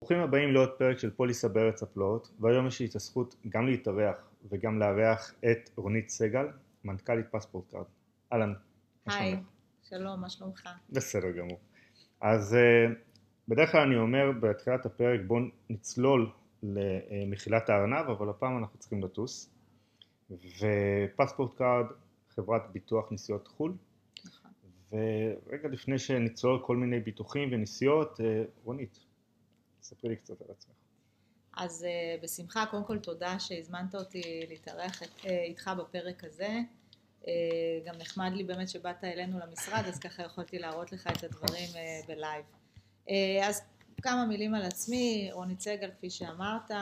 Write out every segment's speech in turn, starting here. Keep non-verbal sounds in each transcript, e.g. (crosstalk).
ברוכים הבאים לעוד פרק של פוליסה בארץ הפלאות והיום יש לי את הזכות גם להתארח וגם לארח את רונית סגל מנכ"לית פספורט קארד. אהלן היי שלום מה שלומך? בסדר גמור. אז אה, בדרך כלל אני אומר בתחילת הפרק בואו נצלול למחילת הארנב אבל הפעם אנחנו צריכים לטוס ופספורט קארד חברת ביטוח נסיעות חו"ל נכון. ורגע לפני שנצלול כל מיני ביטוחים ונסיעות, אה, רונית, ספרי לי קצת על עצמך. אז אה, בשמחה, קודם כל תודה שהזמנת אותי להתארח אה, איתך בפרק הזה. אה, גם נחמד לי באמת שבאת אלינו למשרד, אז ככה יכולתי להראות לך את הדברים ב live. אז כמה מילים על עצמי, רונית סגל, כפי שאמרת, אה,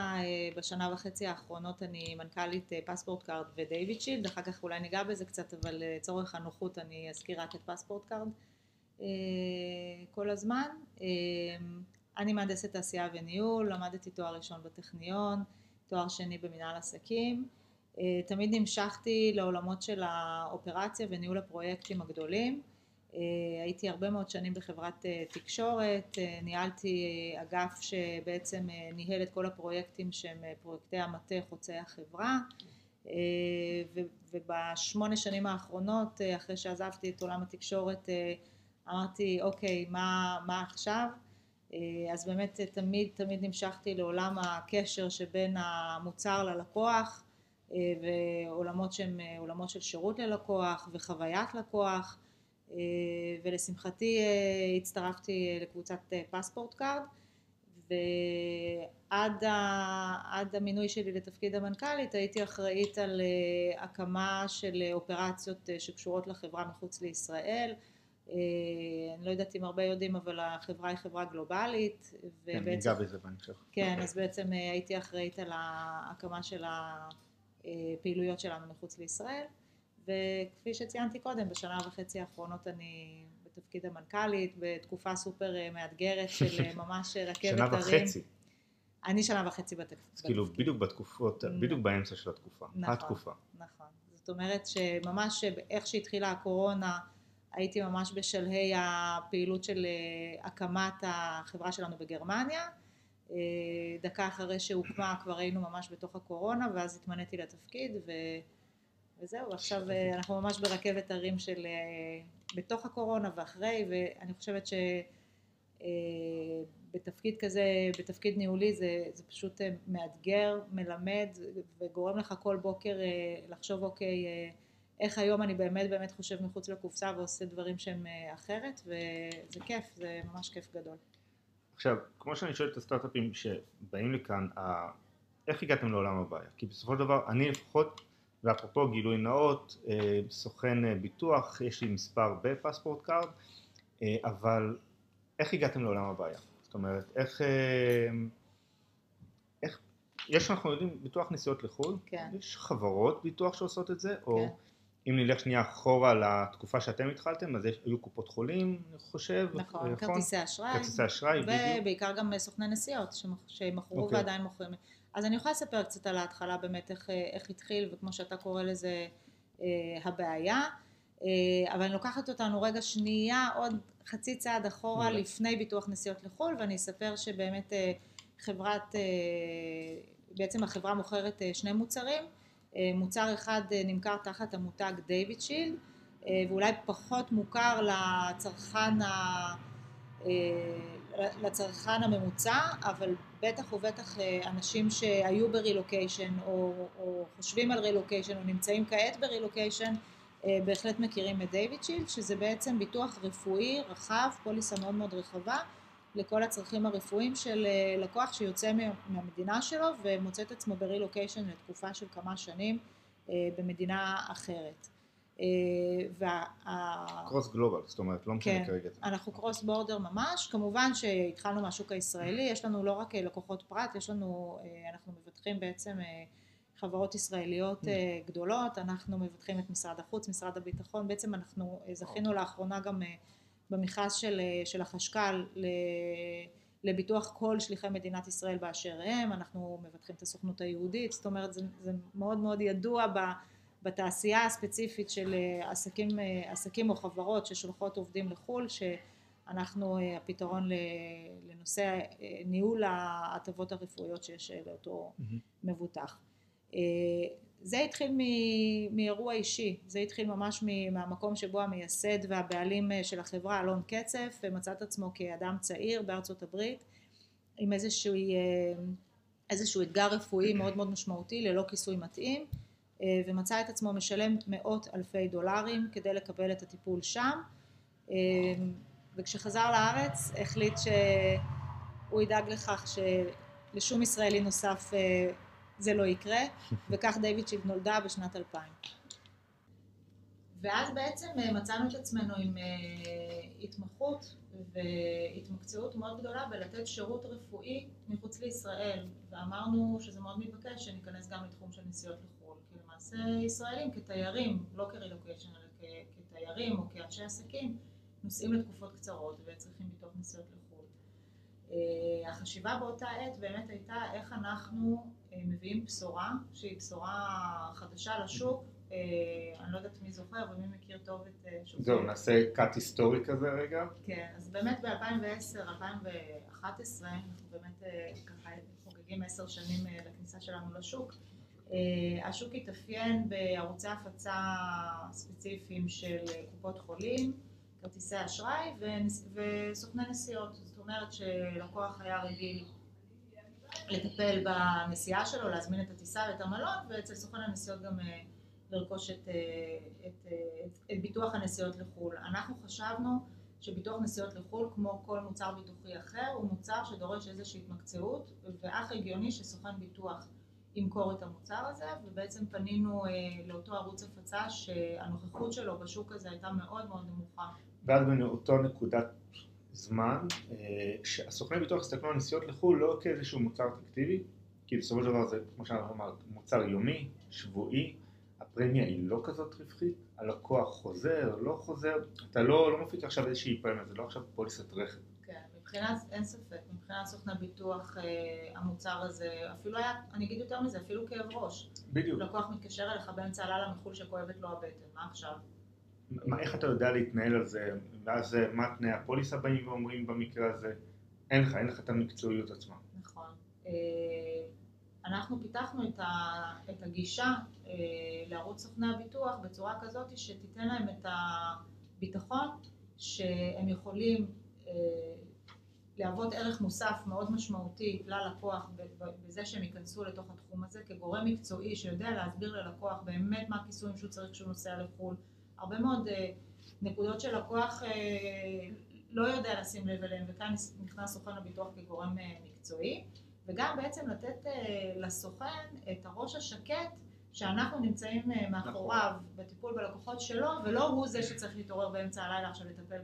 בשנה וחצי האחרונות אני מנכ"לית אה, פספורט קארד ודייוויד שילד, אחר כך אולי ניגע בזה קצת, אבל לצורך הנוחות אני אזכיר רק את פספורט קארד כל הזמן. אני מהנדסת תעשייה וניהול, למדתי תואר ראשון בטכניון, תואר שני במנהל עסקים. אה, תמיד נמשכתי לעולמות של האופרציה וניהול הפרויקטים הגדולים. אה, הייתי הרבה מאוד שנים בחברת אה, תקשורת, ניהלתי אגף שבעצם ניהל את כל הפרויקטים שהם פרויקטי המטה חוצי החברה. ובשמונה שנים האחרונות, אחרי שעזבתי את עולם התקשורת, אמרתי, אוקיי, מה, מה עכשיו? אה, אז באמת תמיד תמיד נמשכתי לעולם הקשר שבין המוצר ללקוח אה, ועולמות שהם אה, עולמות של שירות ללקוח וחוויית לקוח ולשמחתי הצטרפתי לקבוצת פספורט קארד ועד ה, המינוי שלי לתפקיד המנכ"לית הייתי אחראית על הקמה של אופרציות שקשורות לחברה מחוץ לישראל אה, אני לא יודעת אם הרבה יודעים, אבל החברה היא חברה גלובלית. כן, ניגע בזה בהמשך. כן, אז בעצם אה, הייתי אחראית על ההקמה של הפעילויות שלנו מחוץ לישראל, וכפי שציינתי קודם, בשנה וחצי האחרונות אני בתפקיד המנכ"לית, בתקופה סופר אה, מאתגרת של (laughs) ממש רכבת הרים. שנה וחצי. אני שנה וחצי בתפקיד. אז כאילו בדיוק בתקופות, בדיוק באמצע של התקופה. נכון, התקופה. נכון. זאת אומרת שממש איך שהתחילה הקורונה, הייתי ממש בשלהי הפעילות של אה, הקמת החברה שלנו בגרמניה. אה, דקה אחרי שהוקמה כבר היינו ממש בתוך הקורונה ואז התמניתי לתפקיד ו... וזהו, עכשיו אה, אנחנו ממש ברכבת הרים של בתוך הקורונה ואחרי ואני חושבת שבתפקיד כזה, בתפקיד ניהולי זה, זה פשוט מאתגר, מלמד וגורם לך כל בוקר לחשוב אוקיי איך היום אני באמת באמת חושב מחוץ לקופסה ועושה דברים שהם אה, אחרת וזה כיף, זה ממש כיף גדול. עכשיו, כמו שאני שואל את הסטארט-אפים שבאים לכאן, איך הגעתם לעולם הבעיה? כי בסופו של דבר, אני לפחות, ואפרופו גילוי נאות, אה, סוכן אה, ביטוח, יש לי מספר בפספורט קארד, אבל איך הגעתם לעולם הבעיה? זאת אומרת, איך, איך, יש אנחנו יודעים ביטוח נסיעות לחו"ל, כן. יש חברות ביטוח שעושות את זה, או כן. אם נלך שנייה אחורה לתקופה שאתם התחלתם, אז היו קופות חולים, אני חושב. נכון, נכון? כרטיסי אשראי. כרטיסי אשראי, בדיוק. ובעיקר גם סוכני נסיעות, שמכרו okay. אוקיי. ועדיין מוכרים. אז אני יכולה לספר קצת על ההתחלה באמת איך, איך התחיל, וכמו שאתה קורא לזה, אה, הבעיה. אה, אבל אני לוקחת אותנו רגע שנייה, עוד חצי צעד אחורה, לפני ביטוח נסיעות לחו"ל, ואני אספר שבאמת אה, חברת, אה, בעצם החברה מוכרת אה, שני מוצרים. אה, מוצר אחד אה, נמכר תחת המותג דיוויד שילד אה, ואולי פחות מוכר לצרכן, ה... לצרכן הממוצע, אבל בטח ובטח אנשים שהיו ברילוקיישן או, או חושבים על רילוקיישן או נמצאים כעת ברילוקיישן בהחלט מכירים את דיוויד שילד, שזה בעצם ביטוח רפואי רחב, פוליסה מאוד מאוד רחבה לכל הצרכים הרפואיים של אה, לקוח שיוצא מהמדינה שלו ומוצא את עצמו ברילוקיישן לתקופה של כמה שנים אה, במדינה אחרת. קרוס אה, גלובל, זאת אומרת, לא משנה כן, כרגע. אנחנו קרוס בורדר ממש, כמובן שהתחלנו מהשוק הישראלי, יש לנו לא רק לקוחות פרט, יש לנו, אנחנו מבטחים בעצם חברות ישראליות גדולות, אנחנו מבטחים את משרד החוץ, משרד הביטחון, בעצם אנחנו זכינו לאחרונה גם במכרז של, של החשכ"ל לביטוח כל שליחי מדינת ישראל באשר הם, אנחנו מבטחים את הסוכנות היהודית, זאת אומרת זה, זה מאוד מאוד ידוע בתעשייה הספציפית של אה, עסקים, אה, עסקים או חברות ששולחות עובדים לחו"ל, שאנחנו אה, הפתרון לנושא ניהול ההטבות הרפואיות שיש לאותו mm-hmm. מבוטח. זה התחיל מאירוע אישי, זה התחיל ממש מהמקום שבו המייסד והבעלים של החברה, אלון קצף, מצא את עצמו כאדם צעיר בארצות הברית עם איזשהו, איזשהו אתגר רפואי מאוד מאוד משמעותי ללא כיסוי מתאים ומצא את עצמו משלם מאות אלפי דולרים כדי לקבל את הטיפול שם. אה, וכשחזר לארץ החליט שהוא ידאג לכך שלשום ישראלי נוסף אה, זה לא יקרה (laughs) וכך דיוויד שיב נולדה בשנת 2000 ואז בעצם מצאנו את עצמנו עם התמחות והתמקצעות מאוד גדולה בלתת שירות רפואי מחוץ לישראל. ואמרנו שזה מאוד מתבקש שניכנס גם לתחום של נסיעות לחו"ל למעשה ישראלים כתיירים, לא כרילוקיישן, אלא כתיירים או כאנשי עסקים, נוסעים לתקופות קצרות וצריכים ביטוח נסיעות לחו"ל. אה, החשיבה באותה עת באמת הייתה איך אנחנו אה, מביאים בשורה שהיא בשורה חדשה לשוק, אה, אני לא יודעת מי זוכר ומי מכיר טוב את שוק. זהו, נעשה cut היסטורי כזה רגע. כן, אז באמת ב-2010-2011 אנחנו באמת ככה חוגגים עשר שנים לכניסה שלנו לשוק. אה, השוק התאפיין בערוצי הפצה ספציפיים של קופות חולים, כרטיסי אשראי וסוכני נסיעות. זאת אומרת שלקוח היה רגיל לטפל בנסיעה שלו, להזמין את הטיסה ואת המלון, ואצל סוכן הנסיעות גם אה, לרכוש את, אה, את, את, את ביטוח הנסיעות לחו"ל. אנחנו חשבנו שביטוח נסיעות לחו"ל, כמו כל מוצר ביטוחי אחר, הוא מוצר שדורש איזושהי התמקצעות, ואך הגיוני שסוכן ביטוח ימכור את המוצר הזה, ובעצם פנינו אה, לאותו ערוץ הפצה שהנוכחות שלו בשוק הזה הייתה מאוד מאוד נמוכה. ואז באותו נקודת זמן, אה, שהסוכני ביטוח הסתכלו על נסיעות לחו"ל לא כאיזשהו מוצר אטרקטיבי, כי בסופו של דבר זה, כמו שאנחנו אמרת, מוצר יומי, שבועי, הפרמיה היא לא כזאת רווחית, הלקוח חוזר, לא חוזר, אתה לא, לא מפיק עכשיו איזושהי פרמיה, זה לא עכשיו פוליסת רכב. מבחינת, אין ספק, מבחינת סוכני ביטוח אה, המוצר הזה, אפילו היה, אני אגיד יותר מזה, אפילו כאב ראש. בדיוק. לקוח מתקשר אליך באמצע הלילה מחו"ל שכואבת לו הבטן, מה עכשיו? מה, איך אתה יודע להתנהל על זה, ואז אה, מה תנאי הפוליסה באים ואומרים במקרה הזה? אין לך, אין לך את המקצועיות עצמה. נכון. אה, אנחנו פיתחנו את, ה, את הגישה לערוץ סוכני הביטוח בצורה כזאת שתיתן להם את הביטחון שהם יכולים להוות ערך מוסף מאוד משמעותי ללקוח בזה שהם ייכנסו לתוך התחום הזה כגורם מקצועי שיודע להסביר ללקוח באמת מה הכיסויים שהוא צריך כשהוא נוסע לחו"ל. הרבה מאוד uh, נקודות שלקוח uh, לא יודע לשים לב אליהן וכאן נכנס סוכן הביטוח כגורם uh, מקצועי וגם בעצם לתת לסוכן את הראש השקט שאנחנו נמצאים uh, מאחוריו נכון. בטיפול בלקוחות שלו ולא הוא זה שצריך להתעורר באמצע הלילה עכשיו לטפל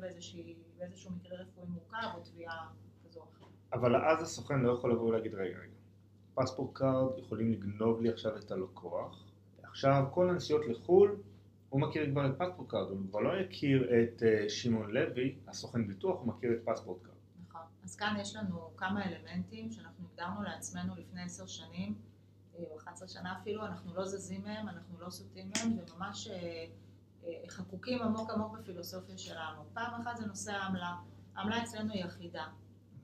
באיזשהו מקרה רפואי מורכב או תביעה אבל אז הסוכן לא יכול לבוא ולהגיד, רגע, רגע, פספורט קארד יכולים לגנוב לי עכשיו את הלקוח, עכשיו כל הנסיעות לחו"ל, הוא מכיר כבר את פספורט קארד, הוא כבר לא יכיר את אה, שמעון לוי, הסוכן ביטוח, הוא מכיר את פספורט קארד. נכון, אז כאן יש לנו כמה אלמנטים שאנחנו הגדרנו לעצמנו לפני עשר שנים, אה, או 11 שנה אפילו, אנחנו לא זזים מהם, אנחנו לא סוטים מהם, וממש אה, חקוקים עמוק עמוק בפילוסופיה שלנו. פעם אחת זה נושא העמלה, העמלה אצלנו היא אחידה.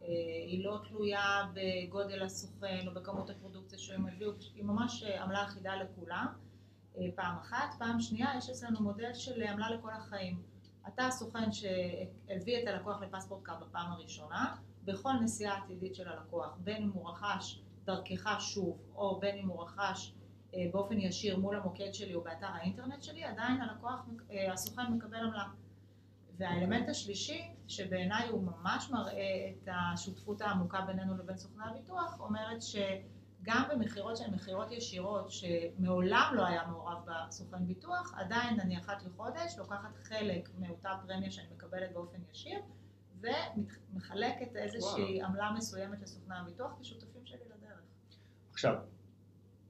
אה, היא לא תלויה בגודל הסוכן או בכמות הפרודוקציה שהם הביאו, היא ממש אה, עמלה אחידה לכולם, אה, פעם אחת. פעם שנייה, יש אצלנו מודל של עמלה לכל החיים. אתה הסוכן שהביא את הלקוח לפספורט קארד בפעם הראשונה, בכל נסיעה עתידית של הלקוח, בין אם הוא רכש דרכך שוב, או בין אם הוא רכש באופן ישיר מול המוקד שלי או באתר האינטרנט שלי, עדיין הלקוח, הסוכן מקבל עמלה. והאלמנט השלישי, שבעיניי הוא ממש מראה את השותפות העמוקה בינינו לבין סוכני הביטוח, אומרת שגם במכירות שהן מכירות ישירות, שמעולם לא היה מעורב בסוכן ביטוח, עדיין אני אחת לחודש לוקחת חלק מאותה פרמיה שאני מקבלת באופן ישיר, ומחלקת איזושהי עמלה מסוימת לסוכני הביטוח כשותפים. עכשיו,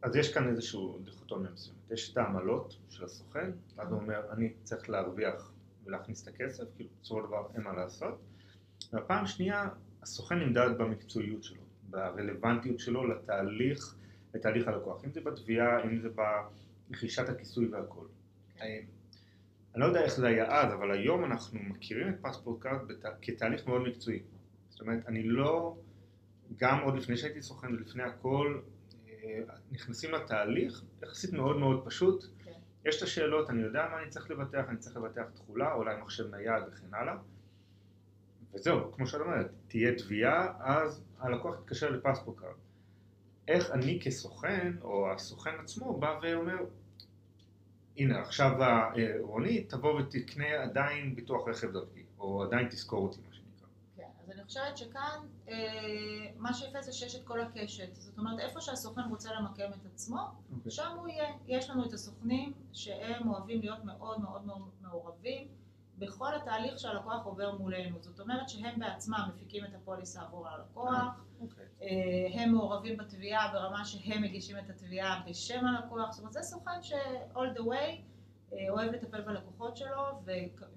אז יש כאן איזשהו דיכוטומיה מסוימת. יש את העמלות של הסוכן, ואז הוא אומר, אני צריך להרוויח ולהכניס את הכסף, כאילו בסופו של דבר אין מה לעשות. והפעם שנייה, הסוכן נמדד במקצועיות שלו, ברלוונטיות שלו לתהליך, לתהליך הלקוח, אם זה בתביעה, אם זה רכישת הכיסוי והכל. אה, אני לא יודע איך זה היה אז, אבל היום אנחנו מכירים את פספורט קארד בת... כתהליך מאוד מקצועי. זאת אומרת, אני לא, גם עוד לפני שהייתי סוכן ולפני הכל, נכנסים לתהליך יחסית מאוד מאוד פשוט. כן. יש את השאלות, אני יודע מה אני צריך לבטח, אני צריך לבטח תכולה, אולי מחשב נייד וכן הלאה. וזהו, כמו שאת אומרת, תהיה תביעה, אז הלקוח יתקשר לפספורט קארד. איך אני כסוכן, או הסוכן עצמו, בא ואומר, הנה עכשיו אה, רונית, תבוא ותקנה עדיין ביטוח רכב דרכי, או עדיין תזכור אותי, מה שנקרא. כן, אז אני חושבת שכאן אה, מה שיפה זה שיש את כל הקשת. זאת אומרת, איפה שהסוכן רוצה למקם את עצמו, okay. אוקיי. שם הוא יהיה. יש לנו את הסוכנים שהם אוהבים להיות מאוד מאוד מעורבים. בכל התהליך שהלקוח עובר מולנו. זאת אומרת שהם בעצמם מפיקים את הפוליסה עבור הלקוח, okay. אוקיי. אה, הם מעורבים בתביעה ברמה שהם מגישים את התביעה בשם הלקוח, זאת אומרת זה סוכן ש-all the way אה, אוהב לטפל בלקוחות שלו,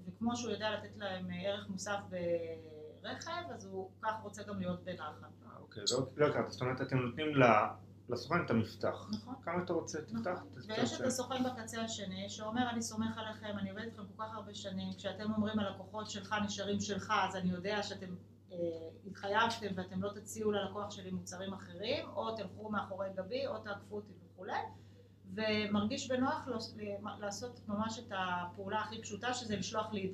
וכמו שהוא יודע לתת להם אה, ערך מוסף ברכב, אז הוא כך רוצה גם להיות בנחת. אוקיי, לא, לא הכרתי, זאת אומרת אתם נותנים לסוכן את המפתח. נכון. כמה אתה רוצה, תפתח. נכון. ויש את הסוכן בקצה השני, שאומר אני סומך עליכם, אני עובד איתכם כל כך הרבה שנים, כשאתם אומרים הלקוחות שלך נשארים שלך, אז אני יודע שאתם אה, התחייבתם ואתם לא תציעו ללקוח שלי מוצרים אחרים, או תלכו מאחורי גבי, או תעקפו אותי וכולי. ומרגיש בנוח לעשות ממש את הפעולה הכי פשוטה, שזה לשלוח ליד.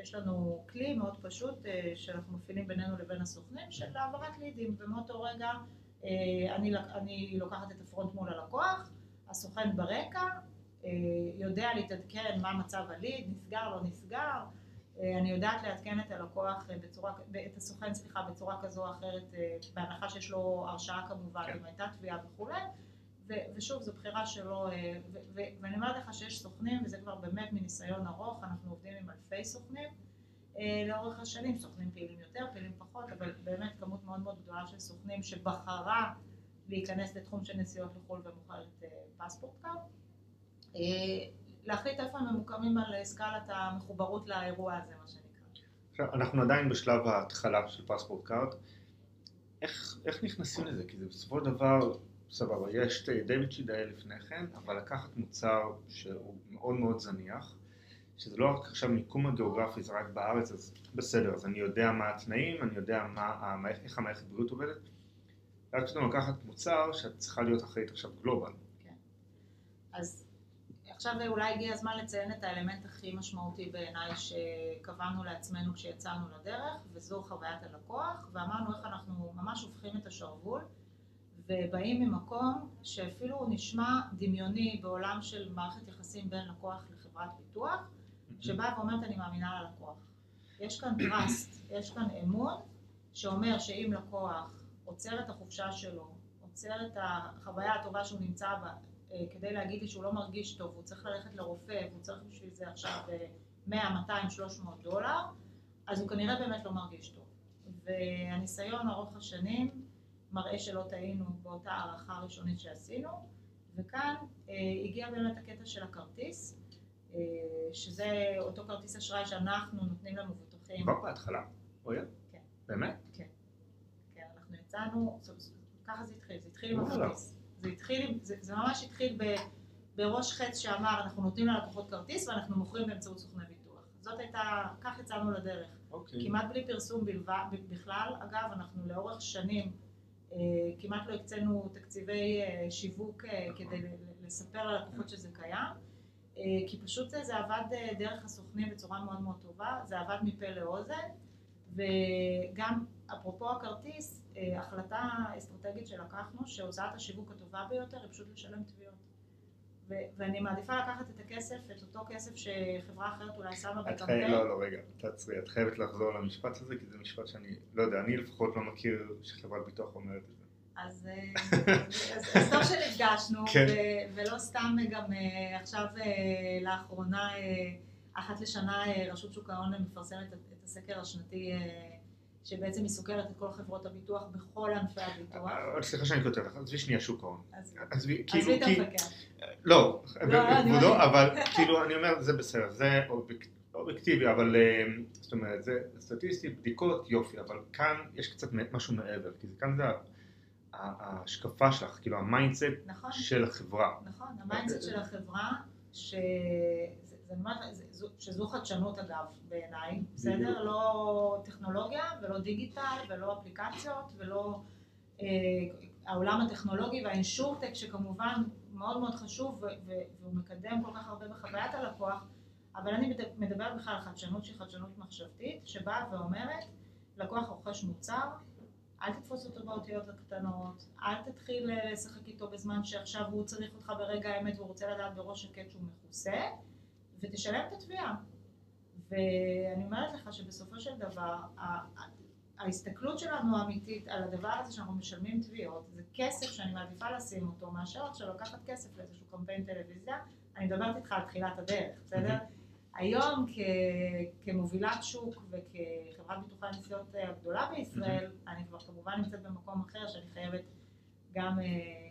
יש לנו כלי מאוד פשוט אה, שאנחנו מפעילים בינינו לבין הסוכנים של העברת לידים, ומאותו רגע אה, אני, אני לוקחת את הפרונט מול הלקוח, הסוכן ברקע, אה, יודע להתעדכן מה מצב הליד, נסגר, לא נסגר, אני יודעת לעדכן את הלקוח בצורה, את הסוכן, סליחה, בצורה כזו או אחרת, בהנחה שיש לו הרשאה כמובן, כן. אם הייתה תביעה וכולי, ושוב, זו בחירה שלו, ואני אומרת לך שיש סוכנים, וזה כבר באמת מניסיון ארוך, אנחנו עובדים עם אלפי סוכנים, אה, לאורך השנים, סוכנים פעילים יותר, פעילים פחות, אבל באמת כמות מאוד מאוד גדולה של סוכנים שבחרה להיכנס לתחום של נסיעות לחו"ל ומוכרת אה, פספורט. אה, להחליט איפה הם ממוקמים על סקלת המחוברות לאירוע הזה, מה שנקרא. אנחנו עדיין בשלב ההתחלה של פספורט קארד. איך, איך נכנסים לזה? כי זה בסופו של דבר, סבבה, יש את דיוויד שילד לפני כן, אבל לקחת מוצר שהוא מאוד מאוד זניח, שזה לא רק עכשיו מיקום הגיאוגרפי זה רק בארץ, אז בסדר, אז אני יודע מה התנאים, אני יודע מה, איך המערכת בריאות עובדת, רק פתאום לקחת מוצר שאת צריכה להיות אחראית עכשיו global. כן. אז עכשיו אולי הגיע הזמן לציין את האלמנט הכי משמעותי בעיניי שקבענו לעצמנו כשיצאנו לדרך, וזו חוויית הלקוח, ואמרנו איך אנחנו ממש הופכים את השרוול. ובאים ממקום שאפילו נשמע דמיוני בעולם של מערכת יחסים בין לקוח לחברת ביטוח, שבאה ואומרת אני מאמינה ללקוח. יש כאן trust, יש כאן אמון שאומר שאם לקוח עוצר את החופשה שלו, עוצר את החוויה הטובה שהוא נמצא בה אה, כדי להגיד לי שהוא לא מרגיש טוב, הוא צריך ללכת לרופא, והוא צריך בשביל זה עכשיו 100, 200, 300 דולר, אז הוא כנראה באמת לא מרגיש טוב. והניסיון ארוך השנים מראה שלא טעינו באותה הערכה ראשונית שעשינו, וכאן אה, הגיע באמת הקטע של הכרטיס, אה, שזה אותו כרטיס אשראי שאנחנו נותנים למבוטחים. כבר בהתחלה, אוי? כן. באמת? כן. כן, אנחנו יצאנו, ככה זה התחיל, זה התחיל עם הכרטיס. זה התחיל, זה, זה ממש התחיל ב, בראש חץ שאמר, אנחנו נותנים ללקוחות כרטיס ואנחנו מוכרים באמצעות סוכני ביטוח. זאת הייתה, כך יצאנו לדרך. אוקיי. כמעט בלי פרסום בלבד, בכלל. אגב, אנחנו לאורך שנים כמעט לא הקצינו תקציבי אה, שיווק כדי לספר ללקוחות שזה קיים. אה, כי פשוט זה עבד אה, דרך הסוכנים בצורה מאוד מאוד טובה, זה עבד מפה לאוזן, וגם אפרופו הכרטיס, אה, החלטה אסטרטגית שלקחנו, שהוצאת השיווק הטובה ביותר היא פשוט לשלם תביעות. ואני מעדיפה לקחת את הכסף, את אותו כסף שחברה אחרת אולי שמה בקמפיין. לא, לא, רגע, תעצרי, את חייבת לחזור למשפט הזה, כי זה משפט שאני, לא יודע, אני לפחות לא מכיר שחברת ביטוח אומרת את זה. אז, אז טוב שנפגשנו, כן. ולא סתם גם אה, עכשיו אה, לאחרונה, אה, אחת לשנה רשות שוק ההון מפרסמת את הסקר השנתי שבעצם היא סוקרת את כל חברות הביטוח בכל ענפי הביטוח. סליחה שאני כותב לך, עזבי שנייה שוק ההון. עזבי כאילו, את המפקח. לא, כבודו, אבל (laughs) כאילו אני אומר, זה בסדר, זה אובייקטיבי, אבל זאת אומרת, זה סטטיסטי, בדיקות, יופי, אבל כאן יש קצת משהו מעבר, כי כאן זה ההשקפה שלך, כאילו ה mindset נכון, של החברה. נכון, ה mindset של החברה, ש... זה- ממש- שזו חדשנות אגב בעיניי, בסדר? לא טכנולוגיה ולא דיגיטל ולא אפליקציות ולא אה, העולם הטכנולוגי וה insurtech שכמובן מאוד מאוד חשוב והוא מקדם כל כך הרבה בחוויית הלקוח, אבל אני מד- מדברת בכלל על חדשנות שהיא חדשנות מחשבתית, שבאה ואומרת, לקוח רוכש מוצר, אל תתפוס אותו באותיות הקטנות, אל תתחיל אה, לשחק איתו בזמן שעכשיו הוא צריך אותך ברגע האמת והוא רוצה לדעת בראש שקט שהוא מכוסה, ותשלם את התביעה. ואני אומרת לך שבסופו של דבר, ההסתכלות שלנו האמיתית על הדבר הזה שאנחנו משלמים תביעות, זה כסף שאני מעדיפה לשים אותו, מאשר עכשיו לקחת כסף לאיזשהו קמפיין טלוויזיה. אני מדברת איתך על תחילת הדרך, בסדר? היום כ- כמובילת שוק וכחברת ביטוחי הנסיעות הגדולה בישראל, אני כבר כמובן נמצאת במקום אחר שאני חייבת גם אה,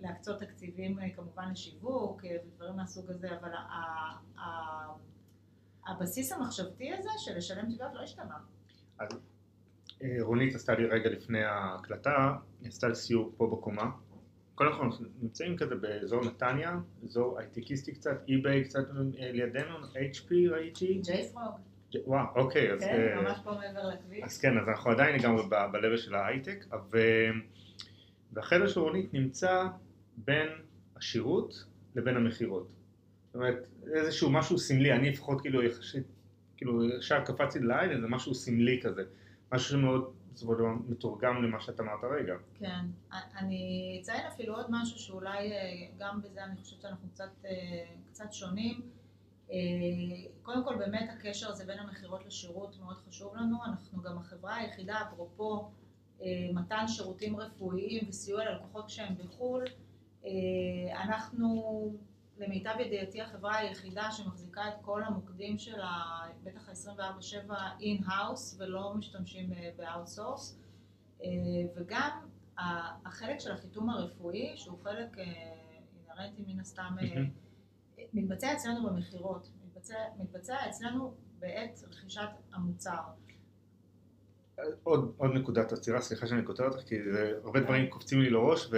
להקצות תקציבים אה, כמובן לשיווק אה, ודברים מהסוג הזה, אבל הבסיס המחשבתי הזה של לשלם תביעות לא השתנה. אה, רונית עשתה לי רגע לפני ההקלטה, היא עשתה לי סיור פה בקומה. קודם כל אנחנו נמצאים כזה באזור נתניה, אזור הייטקיסטי קצת, אי-ביי קצת אה, לידינו, HP ראיתי. ג'יי פרוג, וואו, אוקיי, אז... כן, אה, ממש פה מעבר לכביש. אז כן, אז אנחנו עדיין לגמרי ב- של ההייטק, ו- והחדר של רונית נמצא בין השירות לבין המכירות. זאת אומרת, איזשהו משהו סמלי, אני לפחות כאילו יחסית, כאילו ישר קפצתי לעין, איזה משהו סמלי כזה, משהו שמאוד בסופו של דבר מתורגם למה שאת אמרת הרגע. כן, אני אציין אפילו עוד משהו שאולי אה, גם בזה אני חושבת שאנחנו קצת, אה, קצת שונים. אה, קודם כל באמת הקשר הזה בין המכירות לשירות מאוד חשוב לנו, אנחנו גם החברה היחידה, אפרופו מתן שירותים רפואיים וסיוע ללקוחות כשהם בחו"ל, אה, אנחנו למיטב ידיעתי החברה היחידה שמחזיקה את כל המוקדים שלה, בטח ה-24/7 in-house ולא משתמשים אה, ב outsource. אה, וגם ה- החלק של החיתום הרפואי, שהוא חלק אה, אינהרנטי מן הסתם, אה. מתבצע אצלנו במכירות, מתבצע, מתבצע אצלנו בעת רכישת המוצר. עוד, עוד נקודת עצירה, סליחה שאני כותב אותך, כי זה, הרבה דברים קופצים לי לראש, ו...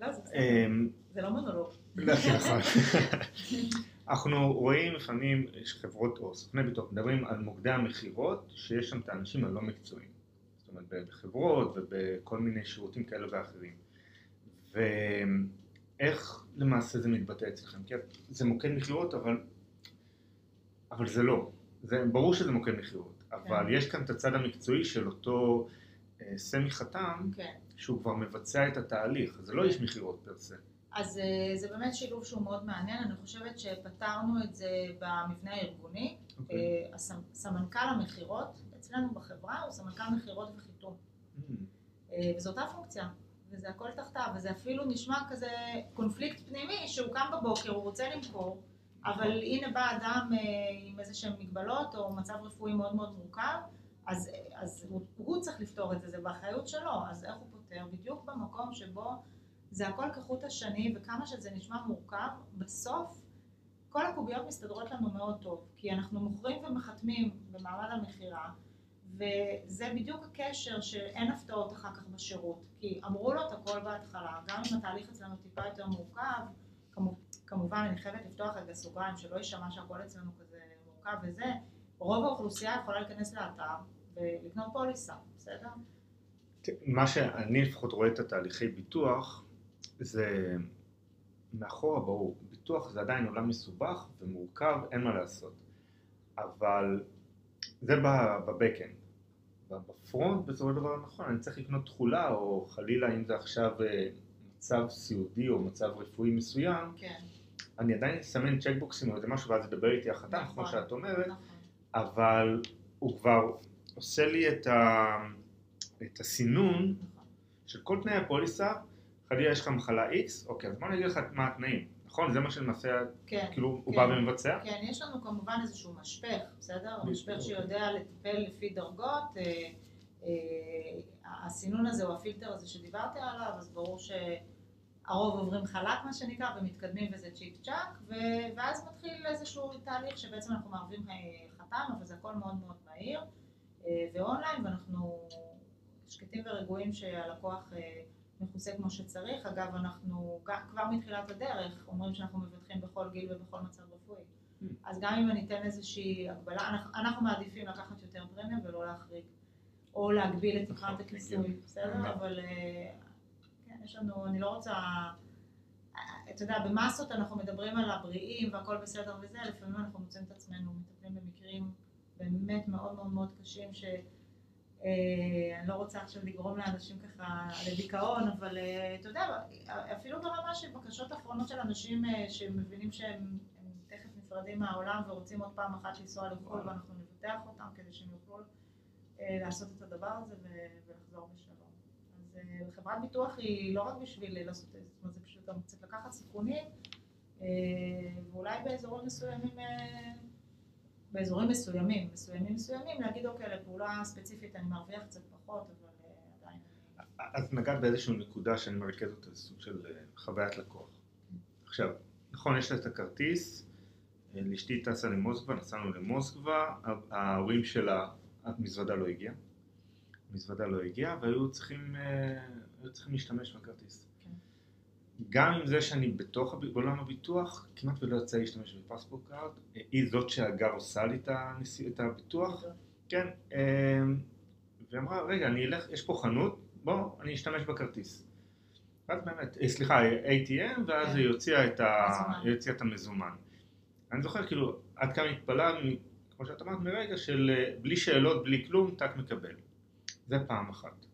לא, זה בסדר, אמ, זה לא מונולוג. לא, כן, נכון. (laughs) אנחנו רואים לפעמים, חברות או סוכני ביטוח, מדברים על מוקדי המכירות, שיש שם את האנשים הלא מקצועיים. זאת אומרת, בחברות ובכל מיני שירותים כאלה ואחרים. ואיך למעשה זה מתבטא אצלכם? כי זה מוקד מכירות, אבל, אבל זה לא. זה, ברור שזה מוקד מכירות, אבל כן. יש כאן את הצד המקצועי של אותו אה, סמי חתם, כן. שהוא כבר מבצע את התהליך, זה לא איש מכירות פר סה. אז אה, זה באמת שילוב שהוא מאוד מעניין, אני חושבת שפתרנו את זה במבנה הארגוני. אוקיי. אה, סמנכ"ל המכירות אצלנו בחברה הוא סמנכ"ל מכירות וחיתום. Mm. אה, וזו אותה פונקציה, וזה הכל תחתיו, וזה אפילו נשמע כזה קונפליקט פנימי, שהוא קם בבוקר, הוא רוצה למכור, אבל הנה בא אדם אה, עם איזה שהן מגבלות או מצב רפואי מאוד מאוד מורכב, אז, אז הוא, הוא צריך לפתור את זה, זה באחריות שלו, אז איך הוא פותר? בדיוק במקום שבו זה הכל כחוט השני, וכמה שזה נשמע מורכב, בסוף כל הקוביות מסתדרות לנו מאוד טוב, כי אנחנו מוכרים ומחתמים במעמד המכירה, וזה בדיוק הקשר שאין הפתעות אחר כך בשירות, כי אמרו לו את הכל בהתחלה, גם אם התהליך אצלנו טיפה יותר מורכב, כמובן אני חייבת לפתוח רגע סוגריים, שלא יישמע שהכל אצלנו כזה מורכב וזה, רוב האוכלוסייה יכולה להיכנס לאתר ולקנות פוליסה, בסדר? מה שאני לפחות רואה את התהליכי ביטוח, זה מאחורה ברור, ביטוח זה עדיין עולם מסובך ומורכב, אין מה לעשות. אבל זה בבקאנד. בפרונט בסופו של דבר נכון, אני צריך לקנות תכולה, או חלילה אם זה עכשיו אה, מצב סיעודי או מצב רפואי מסוים, כן, אני עדיין אסמן צ'קבוקסים או איזה משהו ואז אדבר איתי החתם, נכון. כמו שאת אומרת, נכון. אבל הוא כבר עושה לי את, ה... את הסינון נכון. של כל תנאי הפוליסה, חלילה יש לך מחלה X, אוקיי, אז בוא אני אגיד לך מה התנאים, נכון? זה מה שלמעשה, כן, כאילו, הוא כן. בא ומבצע? כן, יש לנו כמובן איזשהו משפך, בסדר? משפך שיודע לטפל לפי דרגות. אה, הסינון הזה או הפילטר הזה שדיברתי עליו, אז ברור שהרוב עוברים חלק מה שנקרא ומתקדמים וזה צ'יק צ'אק, ואז מתחיל איזשהו תהליך שבעצם אנחנו מערבים אה, חתם, אבל זה הכל מאוד מאוד מהיר אה, ואונליין, ואנחנו שקטים ורגועים שהלקוח אה, מכוסה כמו שצריך. אגב, אנחנו כבר מתחילת הדרך אומרים שאנחנו מבטחים בכל גיל ובכל מצב רפואי. Mm. אז גם אם אני אתן איזושהי הגבלה, אנחנו, אנחנו מעדיפים לקחת יותר פרמיה ולא להחריג, או להגביל את תקרת הכיסוי, הגיוני. בסדר? נכון. אבל אה, כן, יש לנו, אני לא רוצה, אה, אתה יודע, במסות אנחנו מדברים על הבריאים והכל בסדר וזה, לפעמים אנחנו מוצאים את עצמנו מטפלים במקרים באמת מאוד מאוד מאוד קשים, ש... אה, לא רוצה עכשיו לגרום לאנשים ככה לדיכאון, אבל אתה יודע, אפילו ברמה של בקשות אחרונות של אנשים שמבינים שהם הם תכף נפרדים מהעולם ורוצים עוד פעם אחת לנסוע לחו"ל ואנחנו נבטח אותם כדי שהם יוכלו לעשות את הדבר הזה ולחזור בשלום. אז אה, חברת ביטוח היא לא רק בשביל לעשות את זה, זאת אומרת, זה פשוט גם קצת לקחת סיכונים, אה, ואולי באזורים מסוימים אה, באזורים מסוימים, מסוימים מסוימים, להגיד אוקיי, לפעולה ספציפית אני מרוויח קצת פחות, אבל אה, עדיין. אז נגעת באיזושהי נקודה שאני מרכז אותה לסוג של אה, חוויית לקוח. עכשיו, נכון, יש לה את הכרטיס, אה, לאשתי טסה למוסקבה, נסענו למוסקבה, ההורים שלה, המזוודה לא הגיעה, המזוודה לא הגיעה, והיו צריכים, אה, היו צריכים להשתמש בכרטיס. כן. גם עם זה שאני בתוך בעולם הביטוח, כמעט ולא יוצא להשתמש בפספורט קארד, אה, היא זאת שאגב עושה לי את הביטוח, כן, אמ, והיא אמרה, רגע, אני אלך, יש פה חנות, בוא, אני אשתמש בכרטיס. ואז באמת, אה, סליחה, ATM, ואז כן. היא הוציאה את, ה... את המזומן. אני זוכר, כאילו, עד כמה התפלאה, כמו שאת אמרת, מרגע של אה, בלי שאלות, בלי כלום, טאק מקבל. זה פעם אחת.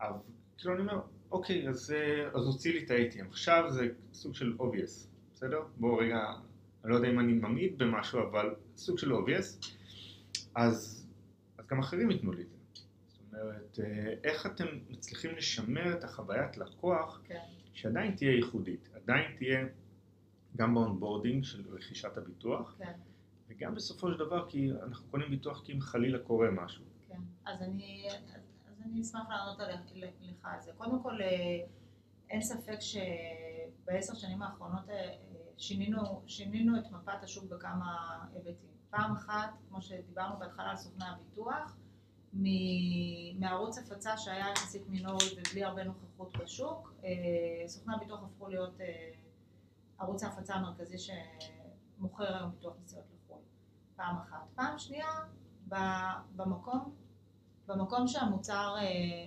אבל כאילו אני אומר, אוקיי, אז, אה, אז הוציא לי את ה-ATM. עכשיו זה סוג של obvious, בסדר? בואו רגע, אני לא יודע אם אני ממעיט במשהו, אבל סוג של obvious. אז, אז גם אחרים ייתנו לי את זה. זאת אומרת, אה, איך אתם מצליחים לשמר את החוויית לקוח כן, שעדיין תהיה ייחודית, עדיין תהיה גם ב onboarding של רכישת הביטוח, כן, וגם בסופו של דבר כי אנחנו קונים ביטוח כי אם חלילה קורה משהו. כן. אז אני, אז אני אשמח לענות עליך לך על זה. קודם כל, אה, אין ספק שבעשר שנים האחרונות אה, שינינו, שינינו את מפת השוק בכמה היבטים. פעם אחת, כמו שדיברנו בהתחלה על סוכני הביטוח, מערוץ הפצה שהיה יחסית מינורי ובלי הרבה נוכחות בשוק, אה, סוכני הביטוח הפכו להיות ערוץ ההפצה המרכזי שמוכר היום ביטוח נסיעות לחו"ל. פעם אחת. פעם שנייה, במקום, במקום שהמוצר, אה,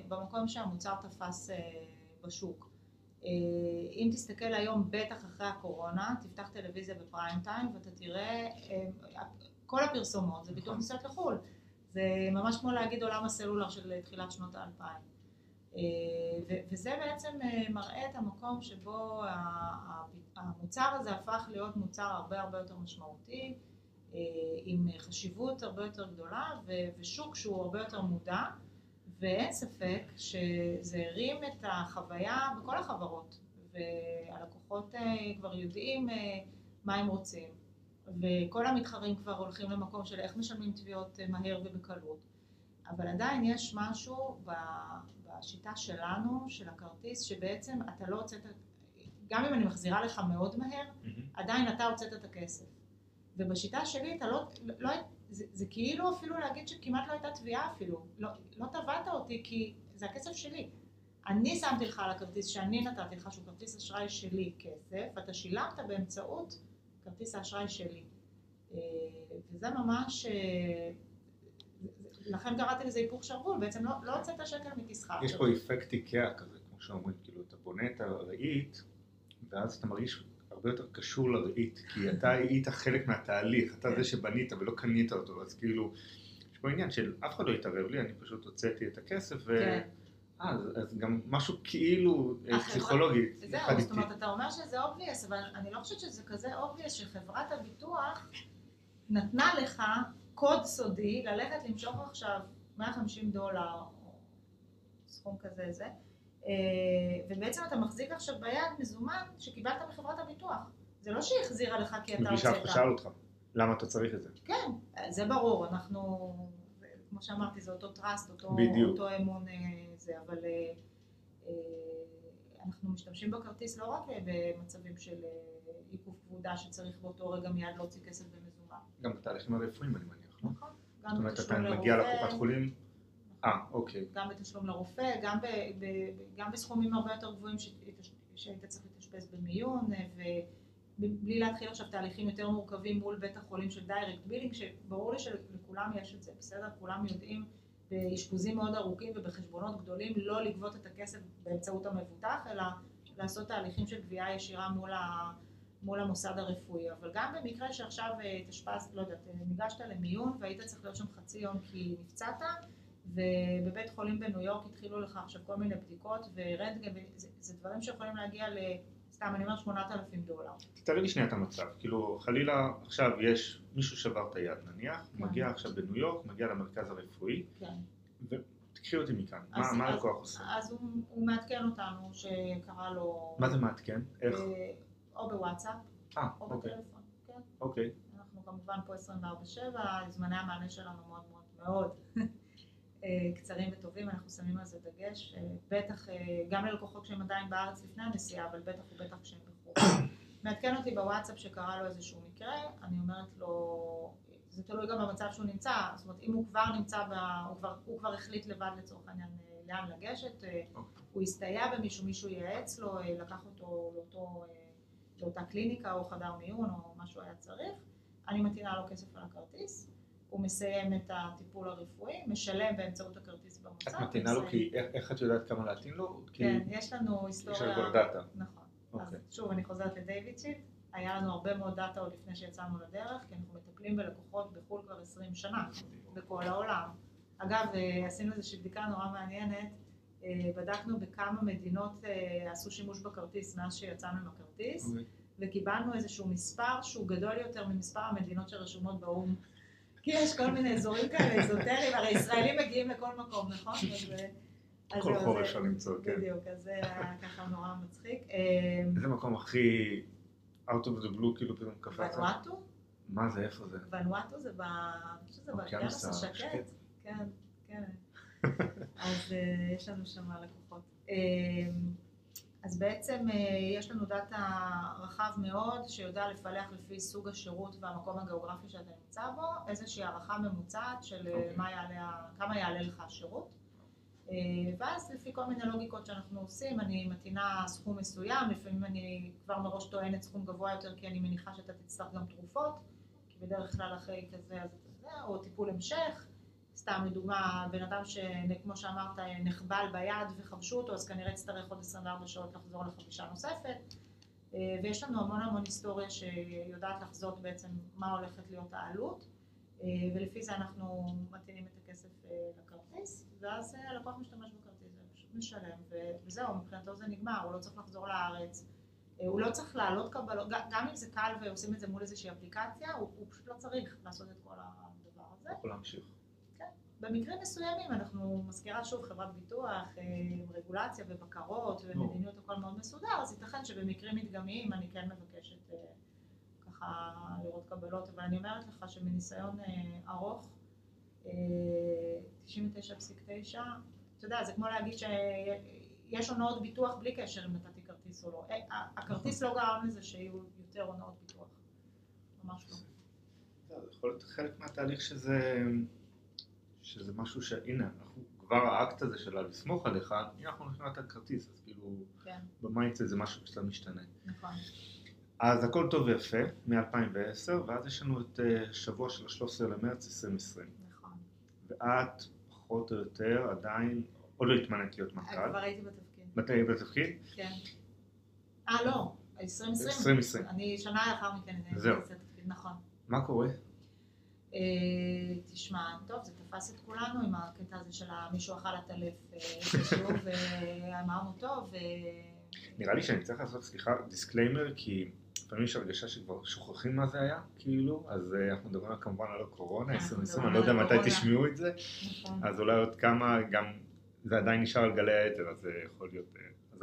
במקום שהמוצר תפס אה, בשוק. אה, אם תסתכל היום, בטח אחרי הקורונה, תפתח טלוויזיה בפריים טיים ואתה תראה, אה, כל הפרסומות זה ביטוח נכון. נסיעות לחו"ל. זה ממש כמו להגיד עולם הסלולר של תחילת שנות האלפיים. וזה בעצם אה, מראה את המקום שבו המוצר הזה הפך להיות מוצר הרבה הרבה יותר משמעותי, עם חשיבות הרבה יותר גדולה ושוק שהוא הרבה יותר מודע, ואין ספק שזה הרים את החוויה בכל החברות, והלקוחות אה, כבר יודעים אה, מה הם רוצים, וכל המתחרים כבר הולכים למקום של איך משלמים תביעות אה, מהר ובקלות. אבל עדיין יש משהו בשיטה שלנו, של הכרטיס, שבעצם אתה לא הוצאת, גם אם אני מחזירה לך מאוד מהר, עדיין אתה הוצאת את הכסף. ובשיטה שלי אתה לא, לא זה, זה כאילו אפילו להגיד שכמעט לא הייתה תביעה אפילו. לא, לא תבעת אותי כי זה הכסף שלי. אני שמתי לך על הכרטיס שאני נתתי לך, שהוא כרטיס אשראי שלי, כסף, ואתה שילמת באמצעות כרטיס האשראי שלי. אה, וזה ממש, אה, לכן קראתי לזה היפוך שרוול, בעצם לא, לא הוצאת שקל מכיסך. יש פה אפקט איקאה כזה, כמו שאומרים, כאילו אתה בונה את הרהיט, ואז אתה מרגיש הרבה יותר קשור לרהיט, כי אתה (laughs) היית חלק מהתהליך, אתה זה שבנית ולא קנית אותו, אז כאילו, יש פה עניין של אף אחד לא התערב לי, אני פשוט הוצאתי את הכסף, ו... כן. אז, אז גם משהו כאילו אה, החברה- פסיכולוגי, זהו, זאת. אומרת, אתה אומר שזה obvious, אבל אני לא חושבת שזה כזה obvious שחברת הביטוח נתנה לך קוד סודי ללכת למשוך עכשיו 150 דולר, או סכום כזה זה, ובעצם אתה מחזיק עכשיו ביד מזומן שקיבלת מחברת הביטוח. זה לא שהיא החזירה לך כי אתה מבלי שאף אחד הוצאת. שאל אותך, למה אתה צריך את זה? כן, זה ברור, אנחנו, כמו שאמרתי, זה אותו טראסט, אותו, בדיוק. אותו אמון אה, זה, אבל אה, אה, אנחנו משתמשים בכרטיס לא רק אה, במצבים של אה, עיכוב כבודה שצריך באותו רגע מיד להוציא כסף במזומן. גם בתהליכים הרפואיים אני מניח, לא? נכון. גם זאת אומרת, אתה מגיע לרופא, לקופת חולים, אה, אוקיי. גם בתשלום לרופא, גם, ב, ב, גם בסכומים הרבה יותר גבוהים שהיית צריך להתאשפז במיון, ובלי להתחיל עכשיו תהליכים יותר מורכבים מול בית החולים של direct billing, שברור לי שלכולם יש את זה, בסדר? כולם יודעים באשפוזים מאוד ארוכים ובחשבונות גדולים לא לגבות את הכסף באמצעות המבוטח, אלא לעשות תהליכים של גבייה ישירה מול, ה, מול המוסד הרפואי. אבל גם במקרה שעכשיו התאשפזת, לא יודעת, ניגשת למיון והיית צריך להיות שם חצי יום כי נפצעת, ובבית חולים בניו יורק התחילו לך עכשיו כל מיני בדיקות ורנטגן, זה, זה דברים שיכולים להגיע ל... סתם, אני אומרת 8,000 דולר. תתארי לי שנייה את המצב, כאילו חלילה עכשיו יש, מישהו שבר את היד נניח, כן. מגיע עכשיו בניו יורק, מגיע למרכז הרפואי, כן. ותקחי אותי מכאן, אז, מה, מה הלקוח עושה? אז הוא, הוא מעדכן אותנו שקרה לו... מה זה מעדכן? איך? אה, או בוואטסאפ, אה, או אוקיי. בטלפון, כן. אוקיי. אנחנו כמובן פה 24/7, זמני המענה שלנו מאוד מאוד מאוד קצרים וטובים, אנחנו שמים על זה דגש, אה, בטח אה, גם ללקוחות שהם עדיין בארץ לפני הנסיעה, אבל בטח ובטח כשהם בחו"ל. (coughs) מעדכן אותי בוואטסאפ שקרה לו איזשהו מקרה, אני אומרת לו, זה תלוי גם במצב שהוא נמצא, זאת אומרת אם הוא כבר נמצא, ב, הוא, כבר, הוא כבר החליט לבד לצורך העניין לאן לגשת, okay. אוקיי. הוא הסתייע במישהו, מישהו ייעץ לו, לקח אותו לאותו, לאותה קליניקה או חדר מיון או מה שהוא היה צריך, אני מטעינה לו כסף על הכרטיס, הוא מסיים את הטיפול הרפואי, משלם באמצעות הכרטיס במוצר. את מטעינה לו כי איך את יודעת כמה להטעין לו? כן, יש לנו היסטוריה... יש לנו כבר data. נכון. אז אוקיי. שוב, אני חוזרת לדייוויד שילד, היה לנו הרבה מאוד data עוד לפני שיצאנו לדרך, כי אנחנו מטפלים בלקוחות בחו"ל כבר 20 שנה, בכל העולם. אגב, אה, עשינו איזושהי בדיקה נורא מעניינת, אה, בדקנו בכמה מדינות אה, עשו שימוש בכרטיס מאז שיצאנו עם הכרטיס, okay. אוקיי. וקיבלנו איזשהו מספר שהוא גדול יותר ממספר המדינות שרשומות באו"ם כי יש כל מיני אזורים כאלה אזוטריים, הרי ישראלים מגיעים לכל מקום, נכון? (laughs) כל חור אפשר למצוא, כן. בדיוק, אז זה היה ככה נורא מצחיק. איזה מקום הכי out of the blue כאילו פתאום קפץ? ונואטו? מה זה, איפה זה? ונואטו זה באוקיינוס השקט. כן, כן. אז אה, יש לנו שם לקוחות. אז בעצם אה, יש לנו דאטה רחב מאוד שיודע לפלח לפי סוג השירות והמקום הגיאוגרפי שאתה נמצא בו, איזושהי הערכה ממוצעת של okay. אה, אוקיי. מה יעלה, כמה יעלה לך השירות. אה, ואז לפי כל מיני לוגיקות שאנחנו עושים, אני מתאינה סכום מסוים, לפעמים אני כבר מראש טוענת סכום גבוה יותר כי אני מניחה שאתה תצטרך גם תרופות, כי בדרך כלל אחרי כזה אז אתה יודע, או טיפול המשך. סתם לדוגמה, בן אדם שכמו שאמרת נחבל ביד וחבשו אותו, אז כנראה יצטרך עוד 24 שעות לחזור לחבישה נוספת. אה, ויש לנו המון המון היסטוריה שיודעת לחזות בעצם מה הולכת להיות העלות, אה, ולפי זה אנחנו מתאינים את הכסף אה, לכרטיס, ואז הלקוח משתמש בכרטיס, הוא פשוט משלם, וזהו, מבחינתו זה נגמר, הוא לא צריך לחזור לארץ, הוא לא צריך להעלות קבלות, גם אם זה קל ועושים את זה מול איזושהי אפליקציה, הוא, הוא פשוט לא צריך לעשות את כל הדבר הזה. יכול להמשיך. במקרים מסוימים אנחנו, מזכירה שוב, חברת ביטוח, אה, רגולציה ובקרות ומדיניות הכל מאוד מסודר, אז ייתכן שבמקרים מדגמיים אני כן מבקשת אה, ככה לראות קבלות, אבל אני אומרת לך שמניסיון אה, ארוך, 99.9, אתה יודע, זה כמו להגיד שיש הונאות ביטוח בלי קשר אם נתתי כרטיס או לא. הכרטיס לא גרם לזה שיהיו יותר הונאות ביטוח, ממש לא. זה יכול להיות חלק מהתהליך שזה... שזה משהו שהנה, אנחנו כבר האקט הזה של לסמוך עליך, הנה אנחנו הולכים לתת כרטיס, אז כאילו כן. ב mindset זה משהו שקצת משתנה. נכון. אז הכל טוב ויפה, מ-2010, ואז יש לנו את uh, שבוע של ה-13 למרץ 2020. נכון. ואת, פחות או יותר, עדיין, עוד לא התמנת להיות מנכ"ל. כבר הייתי בתפקיד. מתי היית בתפקיד? כן. אה, לא, 2020. 2020. אני שנה לאחר מכן זהו. נכון. מה קורה? אה, תשמע, טוב, זה תפס את כולנו עם הקטע הזה של מישהו אכל עטלף שם, ואמרנו טוב. נראה לי שאני צריך לעשות, סליחה, disclaimer, כי לפעמים יש הרגשה שכבר שוכחים מה זה היה, כאילו, אז אה, אנחנו מדברים כמובן על הקורונה, 2020, אני לא יודע מתי תשמעו את זה, נכון. אז אולי עוד כמה, גם זה עדיין נשאר על גלי האתר, אז זה יכול להיות...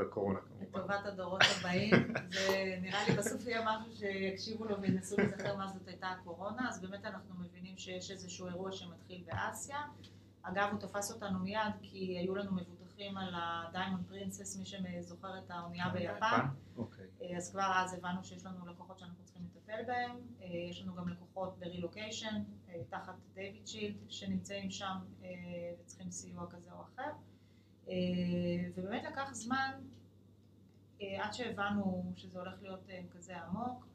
אה, זה הקורונה כמובן. לטובת הדורות הבאים, זה נראה לי בסוף יהיה משהו שיקשיבו לו וינסו להיזכר מה זאת הייתה הקורונה, אז באמת אנחנו מבינים שיש איזשהו אירוע שמתחיל באסיה. אגב, הוא תפס אותנו מיד כי היו לנו מבוטחים על הדיימונד פרינסס, מי שזוכר את האונייה ביפן. אוקיי. אז כבר אז הבנו שיש לנו לקוחות שאנחנו צריכים לטפל. בהם. אה, יש לנו גם לקוחות ברילוקיישן, אה, תחת דיוויד שילד, שנמצאים שם אה, וצריכים סיוע כזה או אחר. אה, ובאמת לקח זמן אה, עד שהבנו שזה הולך להיות אה, כזה עמוק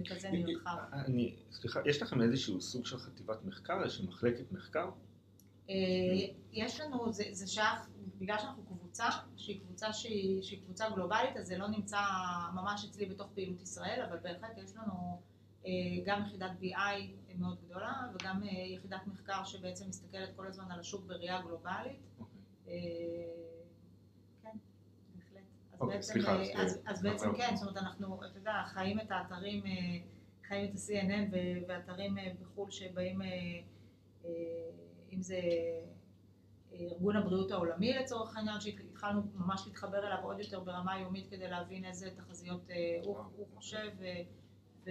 וכזה נרחב. אני, סליחה, יש לכם איזשהו סוג של חטיבת מחקר, איזושהי מחלקת מחקר? יש לנו, זה, זה שייך, בגלל שאנחנו קבוצה, שהיא קבוצה שהיא, שהיא קבוצה גלובלית, אז זה לא נמצא ממש אצלי בתוך פעילות ישראל, אבל בהחלט יש לנו גם יחידת BI מאוד גדולה, וגם יחידת מחקר שבעצם מסתכלת כל הזמן על השוק בראייה גלובלית. אוקיי. כן, בהחלט. אז אוקיי, בעצם, סליחה, אז, אז, אז בעצם אוקיי. כן, זאת אומרת אנחנו, אתה יודע, חיים את האתרים, אה, חיים את ה-CNN ואתרים אה, בחו"ל שבאים, אה, אם זה ארגון הבריאות העולמי לצורך העניין, שהתחלנו ממש להתחבר אליו עוד יותר ברמה יומית כדי להבין איזה תחזיות הוא, הוא חושב ו,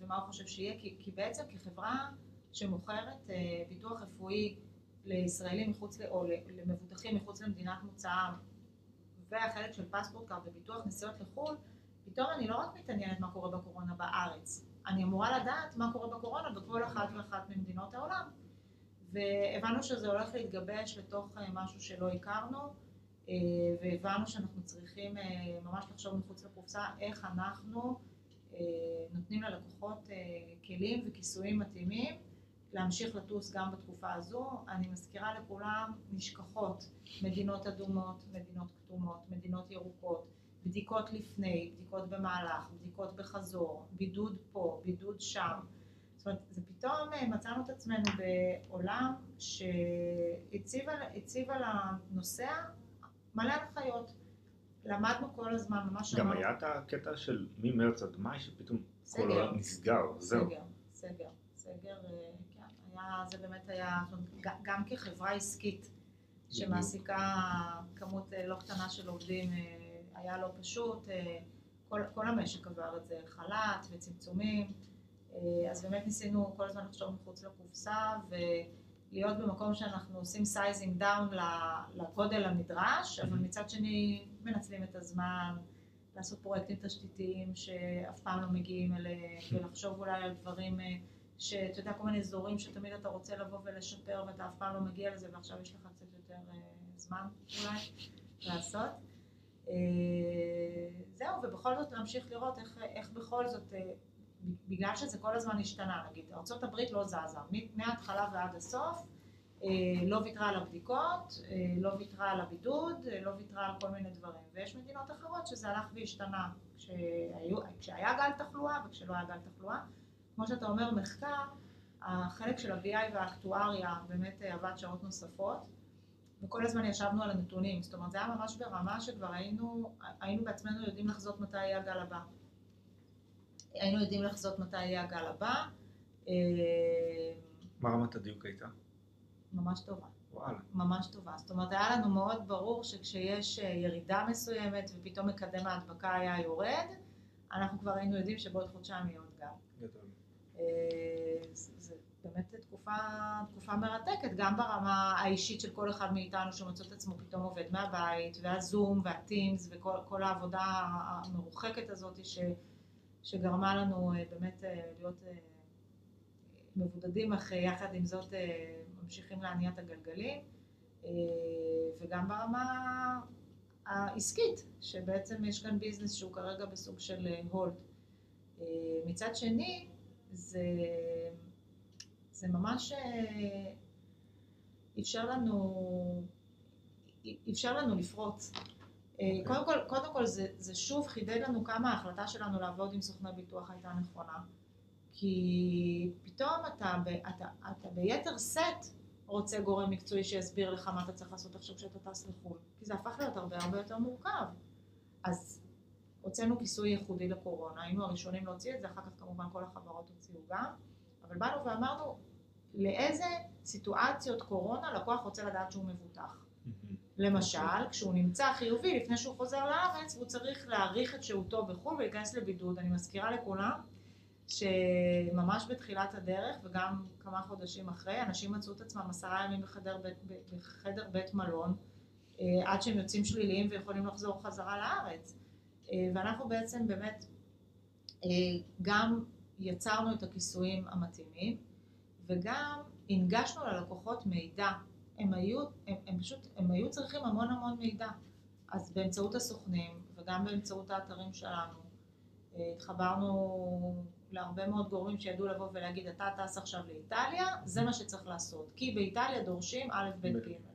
ומה הוא חושב שיהיה, כי, כי בעצם כחברה שמוכרת ביטוח רפואי לישראלים מחוץ, או למבוטחים מחוץ למדינת מוצאם והחלק של פספורט קארד וביטוח נסיעות לחו"ל, פתאום אני לא רק מתעניינת מה קורה בקורונה בארץ, אני אמורה לדעת מה קורה בקורונה בכל אחת ואחת ממדינות העולם. והבנו שזה הולך להתגבש לתוך אה, משהו שלא הכרנו, אה, והבנו שאנחנו צריכים אה, ממש לחשוב מחוץ לקופסה איך אנחנו נותנים ללקוחות כלים וכיסויים מתאימים להמשיך לטוס גם בתקופה הזו. אני מזכירה לכולם, נשכחות מדינות אדומות, מדינות כתומות, מדינות ירוקות, בדיקות לפני, בדיקות במהלך, בדיקות בחזור, בידוד פה, בידוד שם. זאת אומרת, זה פתאום אה, מצאנו את עצמנו בעולם שהציב על, הנוסע מלא הנחיות. למדנו כל הזמן, ממש גם אמרנו- היה את הקטע של ממרץ עד מאי, שפתאום כל סגר. העולם נסגר, זהו. סגר, סגר, סגר, אה, זה באמת היה, גם כחברה עסקית שמעסיקה כמות אה, לא קטנה של עובדים, אה, היה לא פשוט, אה, כל, כל המשק עבר את זה, חל"ת וצמצומים, אז באמת ניסינו כל הזמן לחשוב מחוץ לקופסה ולהיות במקום שאנחנו עושים sizing down לגודל הנדרש, אבל מצד שני מנצלים את הזמן, לעשות פרויקטים תשתיתיים שאף פעם לא מגיעים אליהם, ולחשוב אולי על דברים שאתה יודע, כל מיני אזורים שתמיד אתה רוצה לבוא ולשפר ואתה אף פעם לא מגיע לזה ועכשיו יש לך קצת יותר אה, זמן אולי לעשות. אה, זהו, ובכל זאת להמשיך לראות איך, איך בכל זאת, אה, בגלל שזה כל הזמן השתנה, נגיד, ארה"ב לא זזה, מההתחלה ועד הסוף, לא ויתרה על הבדיקות, לא ויתרה על הבידוד, לא ויתרה על כל מיני דברים. ויש מדינות אחרות שזה הלך והשתנה כשהיו, כשהיה גל תחלואה וכשלא היה גל תחלואה. כמו שאתה אומר, מחקר, החלק של ה-BI והאקטואריה באמת אה, עבד שעות נוספות, וכל הזמן ישבנו על הנתונים. זאת אומרת, זה היה ממש ברמה שכבר היינו, היינו בעצמנו יודעים לחזות מתי יהיה הגל הבא. היינו יודעים לחזות מתי יהיה הגל הבא. אה, מה רמת הדיוק הייתה? ממש טובה. וואלה. ממש טובה. זאת אומרת, היה לנו מאוד ברור שכשיש אה, ירידה מסוימת ופתאום מקדם ההדבקה היה יורד, אנחנו כבר היינו יודעים שבעוד חודשיים יהיה זה זה באמת תקופה, תקופה מרתקת, גם ברמה האישית של כל אחד מאיתנו שמוצא את עצמו פתאום עובד מהבית, והזום והטימס וכל כל העבודה המרוחקת הזאת ש, שגרמה לנו אה, באמת אה, להיות אה, מבודדים, אך יחד עם זאת אה, ממשיכים להניע את הגלגלים, אה, וגם ברמה העסקית, שבעצם יש כאן ביזנס שהוא כרגע בסוג של הולד. מצד שני, זה, זה ממש אה, אפשר לנו, אפשר לנו לפרוץ. אה, קודם כל, קודם כל זה, זה שוב חידד לנו כמה ההחלטה שלנו לעבוד עם סוכני ביטוח הייתה נכונה. כי פתאום אתה, ב, אתה, אתה ביתר סט רוצה גורם מקצועי שיסביר לך מה אתה צריך לעשות עכשיו כשאתה טס לחו"ל. כי זה הפך להיות הרבה הרבה יותר מורכב. אז הוצאנו כיסוי ייחודי לקורונה, היינו הראשונים להוציא את זה, אחר כך כמובן כל החברות הוציאו גם, אבל באנו ואמרנו לאיזה סיטואציות קורונה לקוח רוצה לדעת שהוא מבוטח. למשל, כשהוא נמצא חיובי לפני שהוא חוזר לארץ והוא צריך להאריך את שהותו בחו"ל ולהיכנס לבידוד. אני מזכירה לכולם שממש בתחילת הדרך וגם כמה חודשים אחרי, אנשים מצאו את עצמם עשרה ימים בחדר בית, בחדר בית מלון אה, עד שהם יוצאים שליליים ויכולים לחזור חזרה לארץ. אה, ואנחנו בעצם באמת גם יצרנו את הכיסויים המתאימים וגם הנגשנו ללקוחות מידע. הם היו, הם, הם פשוט, הם היו צריכים המון המון מידע. אז באמצעות הסוכנים וגם באמצעות האתרים שלנו התחברנו להרבה מאוד גורמים שידעו לבוא ולהגיד אתה טס עכשיו לאיטליה, זה מה שצריך לעשות. כי באיטליה דורשים א', ב', ג'.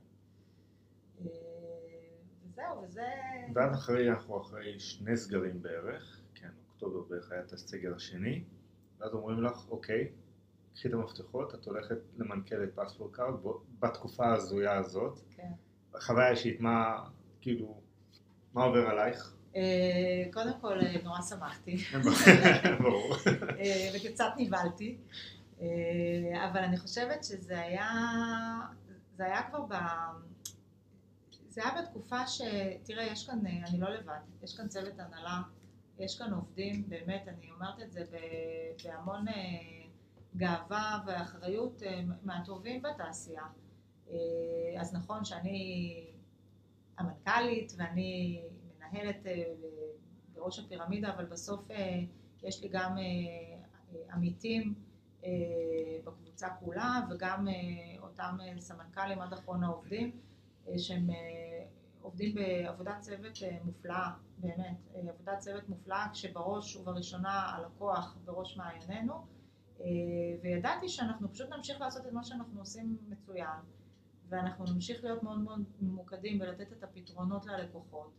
וזהו, וזה... ואז אחרי, אנחנו אחרי שני סגרים בערך, כן, אוקטובר בערך היה את הסגר השני, ואז אומרים לך, אוקיי, קחי את המפתחות, את הולכת לנכ"ל את פספורט קארד בתקופה ההזויה הזאת. כן. החוויה אישית, מה, כאילו, מה עובר עלייך? אה, קודם כל, אה, נורא שמחתי. (laughs) ברור. (laughs) אה, וקצת נבהלתי. אבל אני חושבת שזה היה, זה היה כבר ב... זה היה בתקופה ש... תראה, יש כאן, אני לא לבד, יש כאן צוות הנהלה, יש כאן עובדים, באמת, אני אומרת את זה בהמון גאווה ואחריות מהטובים בתעשייה. אז נכון שאני המנכ"לית ואני מנהלת אה, בראש הפירמידה, אבל בסוף אה, יש לי גם אה, עמיתים בקבוצה כולה וגם אותם סמנכ"לים עד אחרון העובדים שהם עובדים בעבודת צוות מופלאה, באמת, עבודת צוות מופלאה כשבראש ובראשונה הלקוח בראש מעיינינו וידעתי שאנחנו פשוט נמשיך לעשות את מה שאנחנו עושים מצוין ואנחנו נמשיך להיות מאוד מאוד ממוקדים ולתת את הפתרונות ללקוחות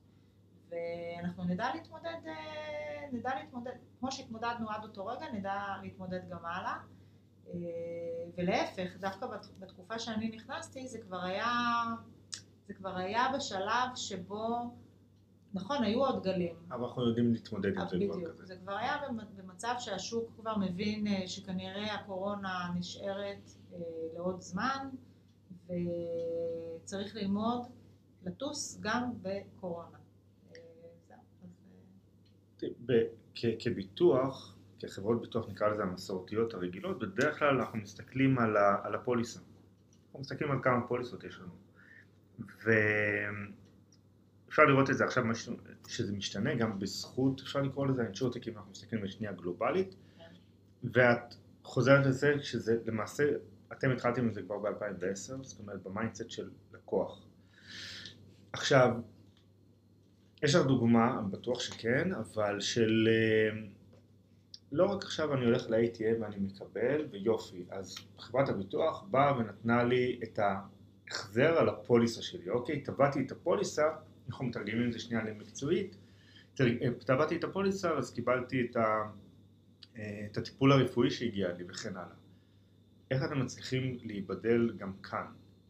ואנחנו נדע להתמודד, אה, נדע להתמודד, כמו שהתמודדנו עד אותו רגע, נדע להתמודד גם הלאה. אה, ולהפך, דווקא בתקופה שאני נכנסתי, זה כבר היה, זה כבר היה בשלב שבו, נכון, היו עוד גלים. אבל אנחנו יודעים להתמודד עם זה כבר כזה. זה כבר היה במצב שהשוק כבר מבין אה, שכנראה הקורונה נשארת לעוד זמן, וצריך ללמוד לטוס גם בקורונה. כביטוח, כחברות ביטוח נקרא לזה המסורתיות הרגילות, בדרך כלל אנחנו מסתכלים על, ה, על הפוליסה. אנחנו מסתכלים על כמה פוליסות יש לנו. ואפשר לראות את זה עכשיו, שזה משתנה גם בזכות, אפשר לקרוא לזה insurtech אם אנחנו מסתכלים בשנייה גלובלית, ואת חוזרת לזה שזה למעשה, אתם התחלתם עם זה כבר ב-2010, זאת אומרת ב mindset של לקוח. עכשיו, יש לך דוגמה, בטוח שכן, אבל של... לא רק עכשיו אני הולך ל-ATM ואני מקבל, ויופי. אז חברת הביטוח באה ונתנה לי את ההחזר על הפוליסה שלי, אוקיי? טבעתי את הפוליסה, אנחנו מתרגמים את זה שנייה למקצועית, טבעתי אה, את הפוליסה אז קיבלתי את, ה, אה, את הטיפול הרפואי שהגיע לי וכן הלאה. איך אתם מצליחים להיבדל גם כאן?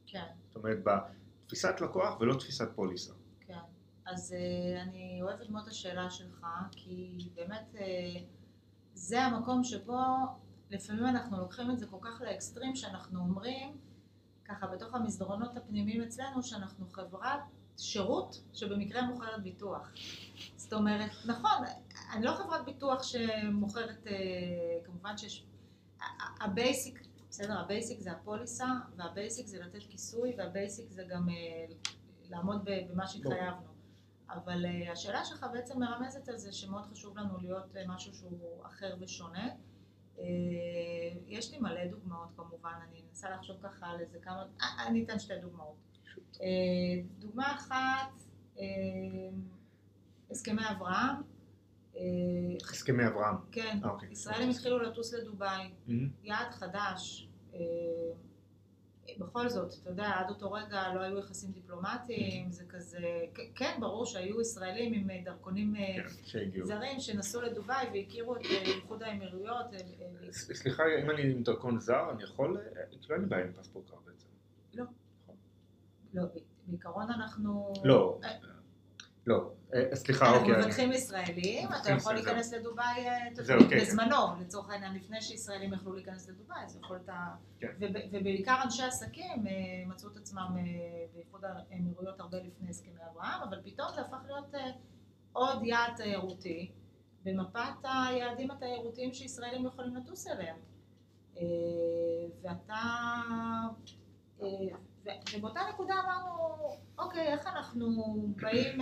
כן. זאת אומרת, בתפיסת לקוח ולא תפיסת פוליסה. אז uh, אני אוהבת מאוד את השאלה שלך, כי באמת זה המקום שבו לפעמים אנחנו לוקחים את זה כל כך לאקסטרים, שאנחנו אומרים, ככה בתוך המסדרונות הפנימיים אצלנו, שאנחנו חברת שירות שבמקרה מוכרת ביטוח. זאת אומרת, נכון, אני לא חברת ביטוח שמוכרת, uh, כמובן שיש, ה basic, בסדר, ה basic זה הפוליסה, וה basic זה לתת כיסוי, וה basic זה גם אה, לעמוד במה שהתחייבנו. אבל אה, השאלה שלך בעצם מרמזת על זה שמאוד חשוב לנו להיות משהו שהוא אחר ושונה. אה, יש לי מלא דוגמאות כמובן, אני אנסה לחשוב ככה על איזה כמה, אה, אני אתן שתי דוגמאות. דוגמה אחת, הסכמי אברהם. הסכמי אברהם. כן. אוקיי. ישראלים התחילו לטוס לדובאי. יעד חדש. בכל זאת, אתה יודע, עד אותו רגע לא היו יחסים דיפלומטיים, זה כזה, כן, ברור שהיו ישראלים עם אה, דרכונים אה, כן, זרים שנסעו לדובאי והכירו את אה, איחוד האמירויות. סליחה, אם אני עם דרכון זר, אני יכול, כאילו אין לי בעיה עם פספורט קר בעצם. לא. נכון. לא, בעיקרון אנחנו... לא. לא, אה, סליחה, אוקיי. אנחנו מבטחים ישראלים, אתה יכול להיכנס לדובאי אה, אוקיי. בזמנו, לצורך העניין, לפני שישראלים יכלו להיכנס לדובאי, אז יכולת... כן. ובעיקר אנשי עסקים אה, מצאו את עצמם באיחוד האמירויות הרבה לפני הסכמי אברהם, אבל פתאום זה הפך להיות עוד יעד תיירותי במפת היעדים התיירותיים שישראלים יכולים לטוס אליהם. ואתה... ובאותה נקודה אמרנו, אוקיי, איך אנחנו באים...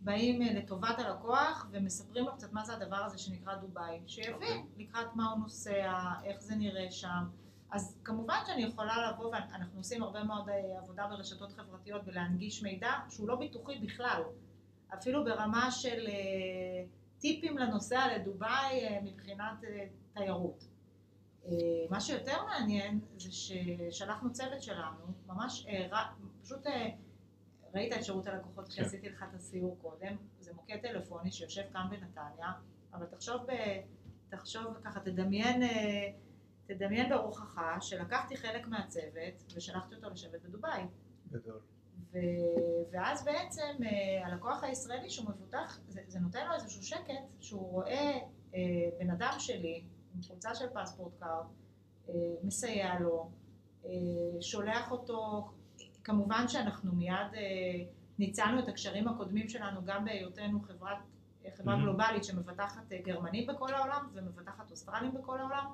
באים אה, לטובת הלקוח ומספרים לו קצת מה זה הדבר הזה שנקרא דובאי, שיבין אוקיי. לקראת מה הוא נוסע, איך זה נראה שם. אז כמובן שאני יכולה לבוא, ואנחנו עושים הרבה מאוד אה, עבודה ברשתות חברתיות ולהנגיש מידע שהוא לא ביטוחי בכלל, אפילו ברמה של אה, טיפים לנוסע לדובאי אה, מבחינת אה, תיירות. אה, מה שיותר מעניין זה ששלחנו צוות שלנו, ממש אה, פשוט אה, ראית את שירות הלקוחות כן. כשעשיתי לך את הסיור קודם, זה מוקד טלפוני שיושב כאן בנתניה, אבל תחשוב, ב, תחשוב ככה, תדמיין, תדמיין ברוחך שלקחתי חלק מהצוות ושלחתי אותו לשבת בדובאי. גדול. ו... ואז בעצם הלקוח הישראלי שהוא מבוטח, זה, זה נותן לו איזשהו שקט שהוא רואה אה, בן אדם של חולצה של פספורט קארד, אה, מסייע לו, אה, שולח אותו, כמובן שאנחנו מיד אה, ניצלנו את הקשרים הקודמים שלנו גם בהיותנו חברת, חברה Mhm. גלובלית שמבטחת גרמנים בכל העולם ומבטחת אוסטרלים בכל העולם.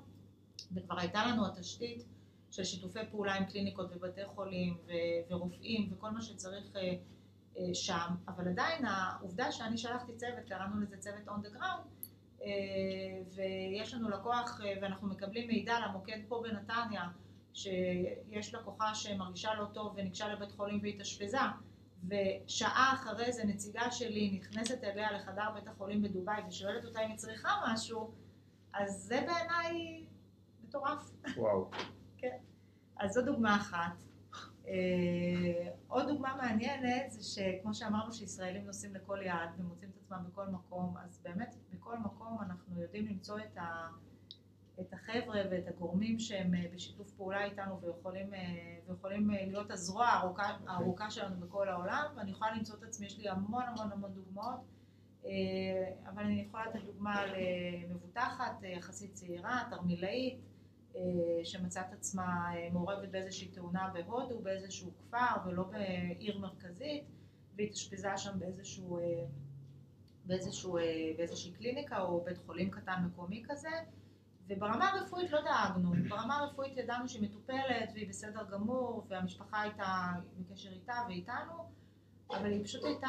וכבר הייתה לנו התשתית של שיתופי פעולה עם קליניקות ובתי חולים ו- ורופאים וכל מה שצריך שם, אבל עדיין העובדה שאני שלחתי צוות, קראנו לזה צוות on the ground, ויש לנו לקוח אה, ואנחנו מקבלים מידע למוקד פה בנתניה, שיש לקוחה שמרגישה לא טוב וניגשה לבית חולים והתאשפזה, ושעה אחרי זה נציגה שלי נכנסת אליה לחדר בית החולים בדובאי ושואלת אותה אם היא צריכה משהו, אז זה בעיניי מטורף. וואו. אז זו דוגמה אחת. אה, עוד דוגמה מעניינת זה שכמו שאמרנו שישראלים נוסעים לכל יעד ומוצאים את עצמם בכל מקום, אז באמת בכל מקום אנחנו יודעים למצוא את, ה, את החבר'ה ואת הגורמים שהם אה, בשיתוף פעולה איתנו ויכולים, אה, ויכולים להיות הזרוע הארוכה, הארוכה שלנו בכל העולם, ואני יכולה למצוא את עצמי, יש לי המון המון המון דוגמאות, אבל אני יכולה לתת דוגמה למבוטחת יחסית צעירה, תרמילאית, אה, שמצאת עצמה אה, מעורבת באיזושהי תאונה בהודו, באיזשהו כפר ולא בעיר מרכזית, והתאשפזה שם באיזשהו, אה, באיזשהו, באיזושהי קליניקה או בית חולים קטן מקומי כזה, וברמה הרפואית לא דאגנו, ברמה הרפואית ידענו שהיא מטופלת והיא בסדר גמור, והמשפחה הייתה בקשר איתה ואיתנו, אבל היא פשוט הייתה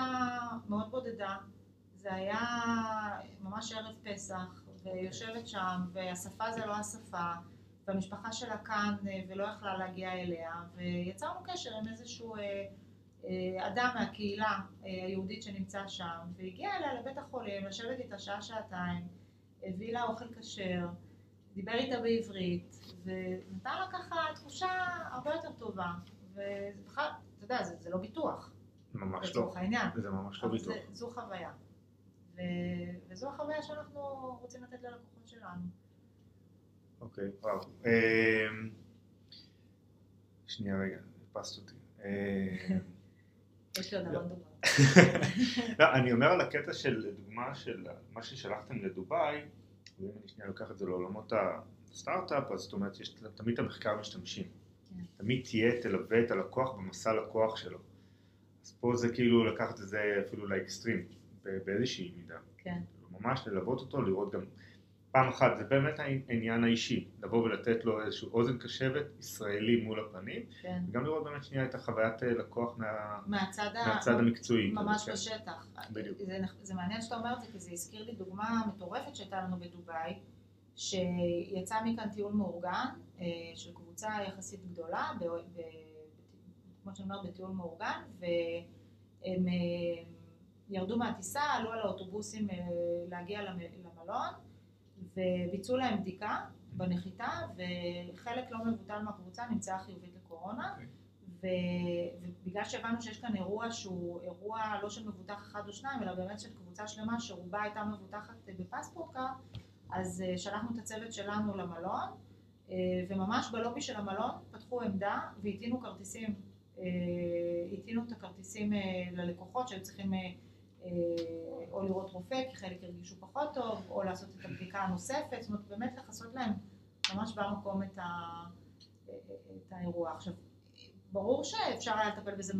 מאוד בודדה. זה היה ממש ערב פסח, ויושבת שם, והשפה זה לא השפה, והמשפחה שלה כאן אה, ולא יכלה להגיע אליה, ויצרנו קשר עם איזשהו אה, אה, אדם מהקהילה היהודית שנמצא שם, והגיע אליה לבית החולים, לשבת איתה שעה-שעתיים, הביא לה אוכל כשר, דיבר איתה בעברית, ונתן לה ככה תחושה הרבה יותר טובה, ובכלל, אתה יודע, זה, זה לא ביטוח, ממש לא. לצורך העניין, זה ממש לא ביטוח. זה, זו חוויה. ו... וזו החוויה שאנחנו רוצים לתת ללקוחות שלנו. אוקיי, וואו. אמ, שנייה רגע, הדפסת אותי. אמ, (laughs) יש לי עוד לא. המון דוגמאות. (laughs) לא, אני אומר על הקטע של דוגמה של מה ששלחתם לדובאי, ואם אני שנייה לוקח את זה לעולמות הסטארט-אפ, אז זאת אומרת, יש תמיד את המחקר משתמשים. כן. תמיד תהיה, תלווה את הלקוח במסע לקוח שלו. אז פה זה כאילו לקחת את זה אפילו לאקסטרים, ב- באיזושהי מידה. כן, כאילו, ממש ללוות אותו, לראות גם פעם אחת, זה באמת העניין האישי, לבוא ולתת לו איזשהו אוזן קשבת ישראלי מול הפנים, כן. וגם לראות באמת שנייה את החוויית אה, לקוח מה, מהצד, ה- מהצד המקצועי. ממש כן. בשטח. בדיוק. זה, זה מעניין שאתה אומר את זה, כי זה הזכיר לי דוגמה מטורפת שהייתה לנו בדובאי, שיצא מכאן טיול מאורגן אה, של קבוצה יחסית גדולה, ב, ב, כמו שאני אומרת, בטיול מאורגן, והם אה, ירדו מהטיסה, עלו על האוטובוסים להגיע למ- למלון, וביצעו להם בדיקה בנחיתה, וחלק לא מבוטל מהקבוצה נמצאה חיובית לקורונה. אוקיי. ו- ובגלל שהבנו שיש כאן אירוע שהוא אירוע לא של מבוטח אחד או שניים, אלא באמת של קבוצה שלמה שרובה הייתה מבוטחת בפספורט קארד, אז אה, שלחנו את הצוות שלנו למלון, אה, וממש בלובי של המלון פתחו עמדה והטעינו כרטיסים, אה, הטעינו את הכרטיסים אה, ללקוחות שהיו צריכים אה, אה, או לראות רופא, כי חלק הרגישו פחות טוב, או לעשות את הבדיקה הנוספת, זאת אומרת באמת לכסות להם ממש במקום את, ה, את האירוע. עכשיו, ברור שאפשר היה לטפל בזה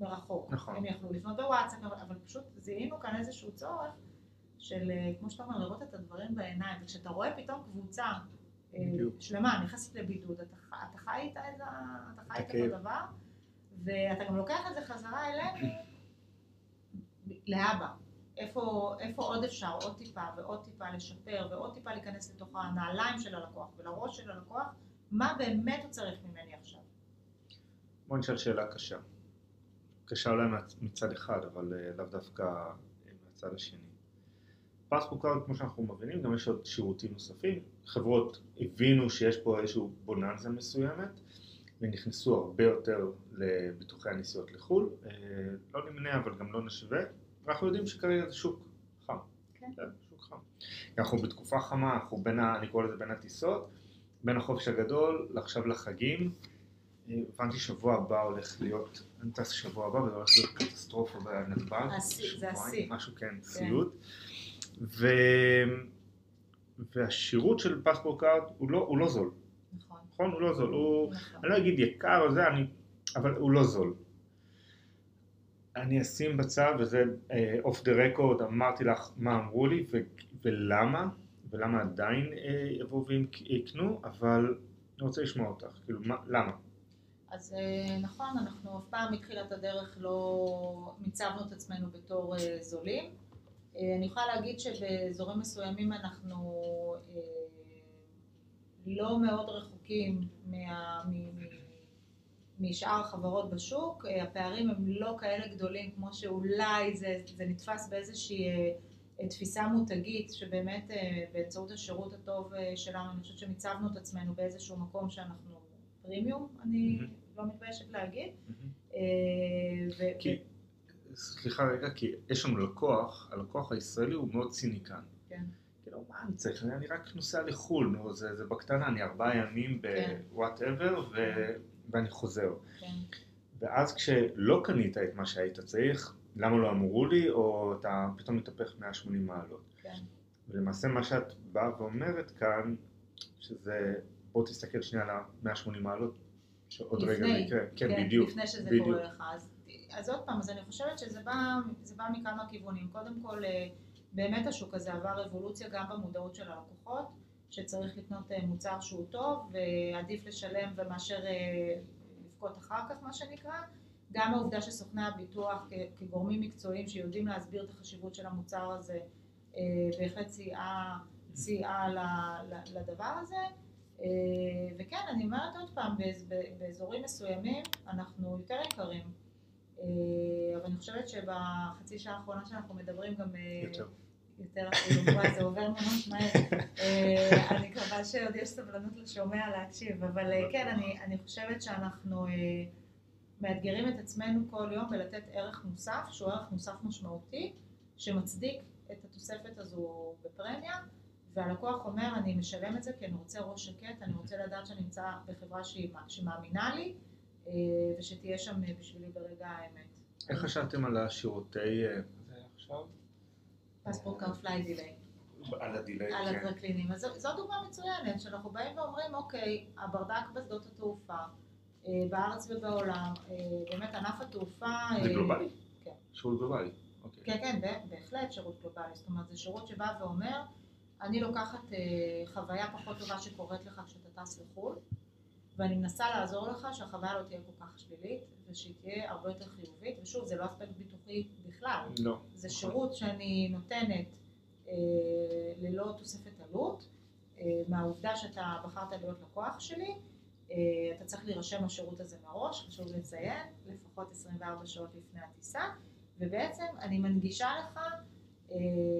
מרחוק. נכון. הם יכלו לפנות בוואטסאפ, אבל פשוט זיהינו כאן איזשהו צורך של, אה, כמו שאתה אומר, לראות את הדברים בעיניים. וכשאתה רואה פתאום קבוצה אה, בדיוק. שלמה נכנסת לבידוד, אתה, אתה חי איתה את איתה הכאב. אותו דבר, ואתה גם לוקח את זה חזרה אלינו, להבא. איפה, איפה עוד אפשר עוד טיפה ועוד טיפה לשפר ועוד טיפה להיכנס לתוך הנעליים של הלקוח ולראש של הלקוח, מה באמת הוא צריך ממני עכשיו. בוא נשאל שאלה קשה. קשה אולי מצד אחד, אבל אה, לאו דווקא אה, מהצד השני. פספורט קארד, כמו שאנחנו מבינים, גם יש עוד שירותים נוספים. חברות הבינו שיש פה איזושהי בוננזה מסוימת, ונכנסו הרבה יותר לביטוחי הנסיעות לחו"ל. אה, לא נמנה, אבל גם לא נשווה. אנחנו יודעים שכרגע זה שוק חם. כן. כן. שוק חם. אנחנו בתקופה חמה, אנחנו בין, ה, אני קורא לזה בין הטיסות, בין החופש הגדול לעכשיו לחגים. אה, הבנתי שבוע הבא הולך להיות, אני טס שבוע הבא וזה הולך להיות קטסטרופה בנתב"ג. זה השיא. משהו כן, כן. סיוט. ו... והשירות של פספורט קארד לא, הוא לא זול. נכון. הוא לא זול. הוא, נכון. אני לא אגיד יקר או זה, אני, אבל הוא לא זול. אני אשים בצד, וזה off the record, אמרתי לך מה אמרו לי ו- ולמה, ולמה עדיין אה, יבואו ויקנו, אבל אני רוצה לשמוע אותך, כאילו, מה, למה? אז uh, נכון, אנחנו אף פעם מתחילת הדרך לא מיצבנו את עצמנו בתור uh, זולים. Uh, אני יכולה להגיד שבאזורים מסוימים אנחנו לא מאוד רחוקים מה... מ- משאר החברות בשוק, אה, הפערים הם לא כאלה גדולים כמו שאולי זה, זה נתפס באיזושהי אה, תפיסה מותגית שבאמת אה, באמצעות השירות הטוב שלנו, אני חושבת שמיצבנו את עצמנו באיזשהו מקום שאנחנו פרימיום, אני mm-hmm. לא מתביישת להגיד. Mm-hmm. ו- כי, ו- סליחה רגע, כי יש לנו לקוח, הלקוח הישראלי הוא מאוד ציניקן. כן. כאילו, מה אני צריך? אני רק נוסע לחו"ל, נו, זה, זה בקטנה, אני ארבעה ימים בוואטאבר, כן. ו... ואני חוזר. כן. ואז כשלא קנית את מה שהיית צריך, למה לא אמרו לי, או אתה פתאום מתהפך 180 מעלות. כן. ולמעשה מה שאת באה ואומרת כאן, שזה, בוא תסתכל שנייה על ה-180 מעלות, שעוד רגע זה יקרה. כן, כן, בדיוק. לפני שזה בדיוק. קורה לך. אז, אז עוד פעם, אז אני חושבת שזה בא, בא מכמה כיוונים. קודם כל, אה, באמת השוק הזה עבר אבולוציה גם במודעות של הלקוחות. שצריך לקנות אה, מוצר שהוא טוב ועדיף לשלם ומאשר אה, לבכות אחר כך מה שנקרא. גם העובדה שסוכני הביטוח כגורמים מקצועיים שיודעים להסביר את החשיבות של המוצר הזה אה, בהחלט סייעה, סייעה לדבר הזה. וכן, אני אומרת עוד פעם, באזורים מסוימים אנחנו יותר יקרים. אבל אני חושבת שבחצי שעה האחרונה שאנחנו מדברים גם... יותר. יותר אפילו, וואי, זה עובר ממש מהר. אה, אני מקווה שעוד יש סבלנות לשומע להקשיב, אבל אה, כן, אני חושבת שאנחנו אה, מאתגרים את עצמנו כל יום בלתת ערך מוסף, שהוא ערך מוסף משמעותי, שמצדיק את התוספת הזו בפרמיה, והלקוח אומר, אני משלם את זה כי אני רוצה ראש שקט, אני רוצה לדעת שאני נמצא בחברה שמאמינה לי, ושתהיה שם בשבילי ברגע האמת. איך חשבתם על השירות... עכשיו? פספורט קארד flight delay. על ה delay, כן. על הטרקלינים. אז זו דוגמה מצוינת, שאנחנו באים ואומרים, אוקיי, הברדק בשדות התעופה, אה, בארץ ובעולם, אה, באמת ענף התעופה... זה אה, גלובלי? כן. שירות גלובלי. אוקיי. כן, כן, בהחלט שירות גלובלי. זאת אומרת, זה שירות שבא ואומר, אני לוקחת חוויה פחות טובה שקורית לך כשאתה טס לחו"ל, ואני מנסה לעזור לך שהחוויה לא תהיה כל כך שלילית, ושהיא תהיה הרבה יותר חיובית, ושוב, זה לא אספקט ביטוחי בכלל. לא. זה. שירות שאני נותנת אה, ללא תוספת עלות, אה, מהעובדה שאתה בחרת להיות לקוח שלי, אה, אתה צריך להירשם לשירות הזה מראש, חשוב לציין, לפחות 24 שעות לפני הטיסה, ובעצם אני מנגישה לך אה,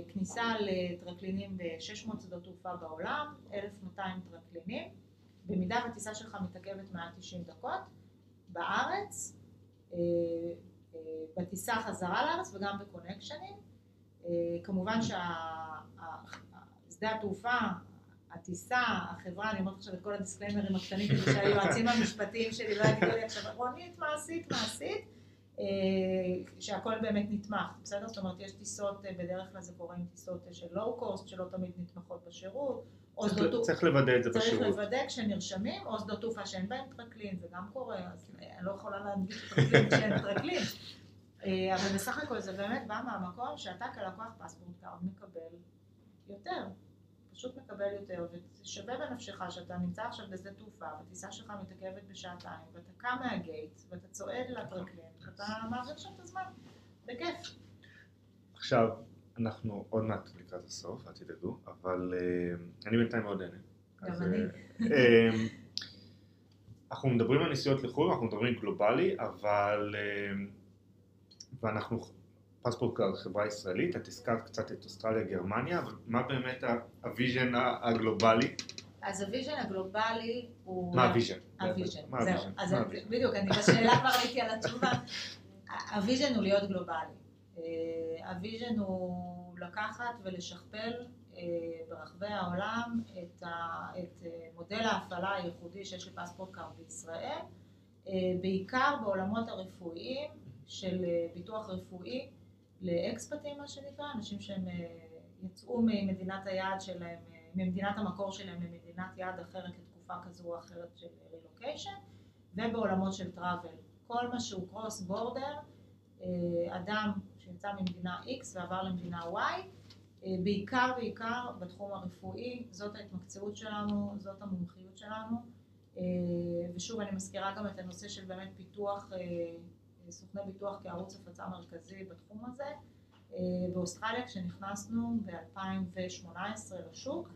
כניסה לטרקלינים ב-600 שדות תעופה בעולם, 1,200 טרקלינים. במידה והטיסה שלך מתעכבת מעל 90 דקות, בארץ, אה, אה, בטיסה חזרה לארץ וגם בקונקשנים. אה, כמובן ששדה התעופה, הטיסה, החברה, אני אומרת עכשיו את כל הדיסקליימרים הקטנים כדי שהיועצים המשפטיים שלי לא יגידו לי עכשיו, רונית, מה עשית, מה עשית? שהכל באמת נתמך, בסדר? זאת אומרת, יש טיסות, בדרך כלל זה קורה עם טיסות של low cost, שלא תמיד נתמכות בשירות, או שדות תעופה. צריך לוודא את זה בשירות. צריך לוודא כשנרשמים, או שדות תעופה שאין בהם טרקלין, זה גם קורה, אז אני לא יכולה להנגיש טרקלין כשאין טרקלין. אה, אבל בסך הכל זה באמת בא מהמקום שאתה כלקוח פספורט קארד מקבל יותר. פשוט מקבל יותר, ושווה בנפשך שאתה נמצא עכשיו בשדה תעופה, והטיסה שלך מתעכבת בשעתיים, ואתה קם מה gate, ואתה צועד לטרקלין, ואתה מעביר שם את הזמן, בכיף. עכשיו, אנחנו עוד מעט לקראת הסוף, אל תדאגו, אבל אה, אני בינתיים מאוד נהנה. גם אני. אה, אה, אנחנו מדברים על נסיעות לחו"ל, אנחנו מדברים גלובלי, אבל... אה, ואנחנו פספורט חברה ישראלית, את הזכרת קצת את אוסטרליה, גרמניה, אבל מה באמת ה vision הגלובלי? אז ה vision הגלובלי הוא... מה ה vision? ה vision, זהו. אז? בדיוק, אני בשאלה כבר עליתי על התשובה. ה vision הוא להיות גלובלי. אה, ה vision הוא לקחת ולשכפל אה, ברחבי העולם את ה- את אה, מודל ההפעלה הייחודי שיש לפספורט קארד בישראל, בעיקר בעולמות הרפואיים של ביטוח רפואי לאקספטים מה שנקרא, אנשים שהם יצאו ממדינת היעד שלהם, ממדינת המקור שלהם למדינת יעד אחרת לתקופה כזו או אחרת של רילוקיישן, ובעולמות של טראבל. כל מה שהוא קרוס בורדר, אדם שיצא ממדינה X ועבר למדינה Y, אה, בעיקר בעיקר בתחום הרפואי, זאת ההתמקצעות שלנו, זאת המומחיות שלנו, אה, ושוב אני מזכירה גם את הנושא של באמת פיתוח, אה, סוכני ביטוח כערוץ הפצה מרכזי בתחום הזה. באוסטרליה כשנכנסנו ב-2018 לשוק,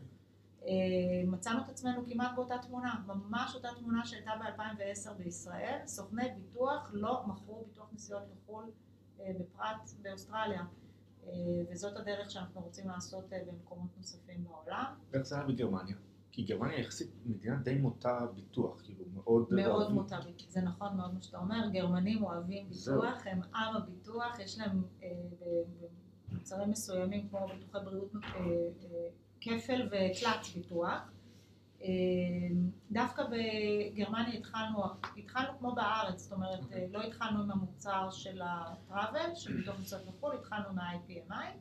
מצאנו את עצמנו כמעט באותה תמונה, ממש אותה תמונה שהייתה ב-2010 בישראל, סוכני ביטוח לא מכרו ביטוח נסיעות לחו"ל בפרט באוסטרליה, אה, וזאת הדרך שאנחנו רוצים לעשות אה, במקומות נוספים בעולם. איך זה היה בגרמניה? כי גרמניה יחסית מדינה די מוטה ביטוח, כאילו מאוד... מאוד אוהבים- מוטה, זה נכון מאוד מה שאתה אומר, גרמנים אוהבים. ביטוח, הם עם הביטוח, יש להם אה, במוצרים מסוימים כמו ביטוחי בריאות אה, אה, כפל ותלת ביטוח. אה, דווקא בגרמניה התחלנו, התחלנו כמו בארץ, זאת אומרת אוקיי. אה, לא התחלנו עם המוצר של ה-travel, ביטוח נסיעות לחו"ל, התחלנו מה-IPMI.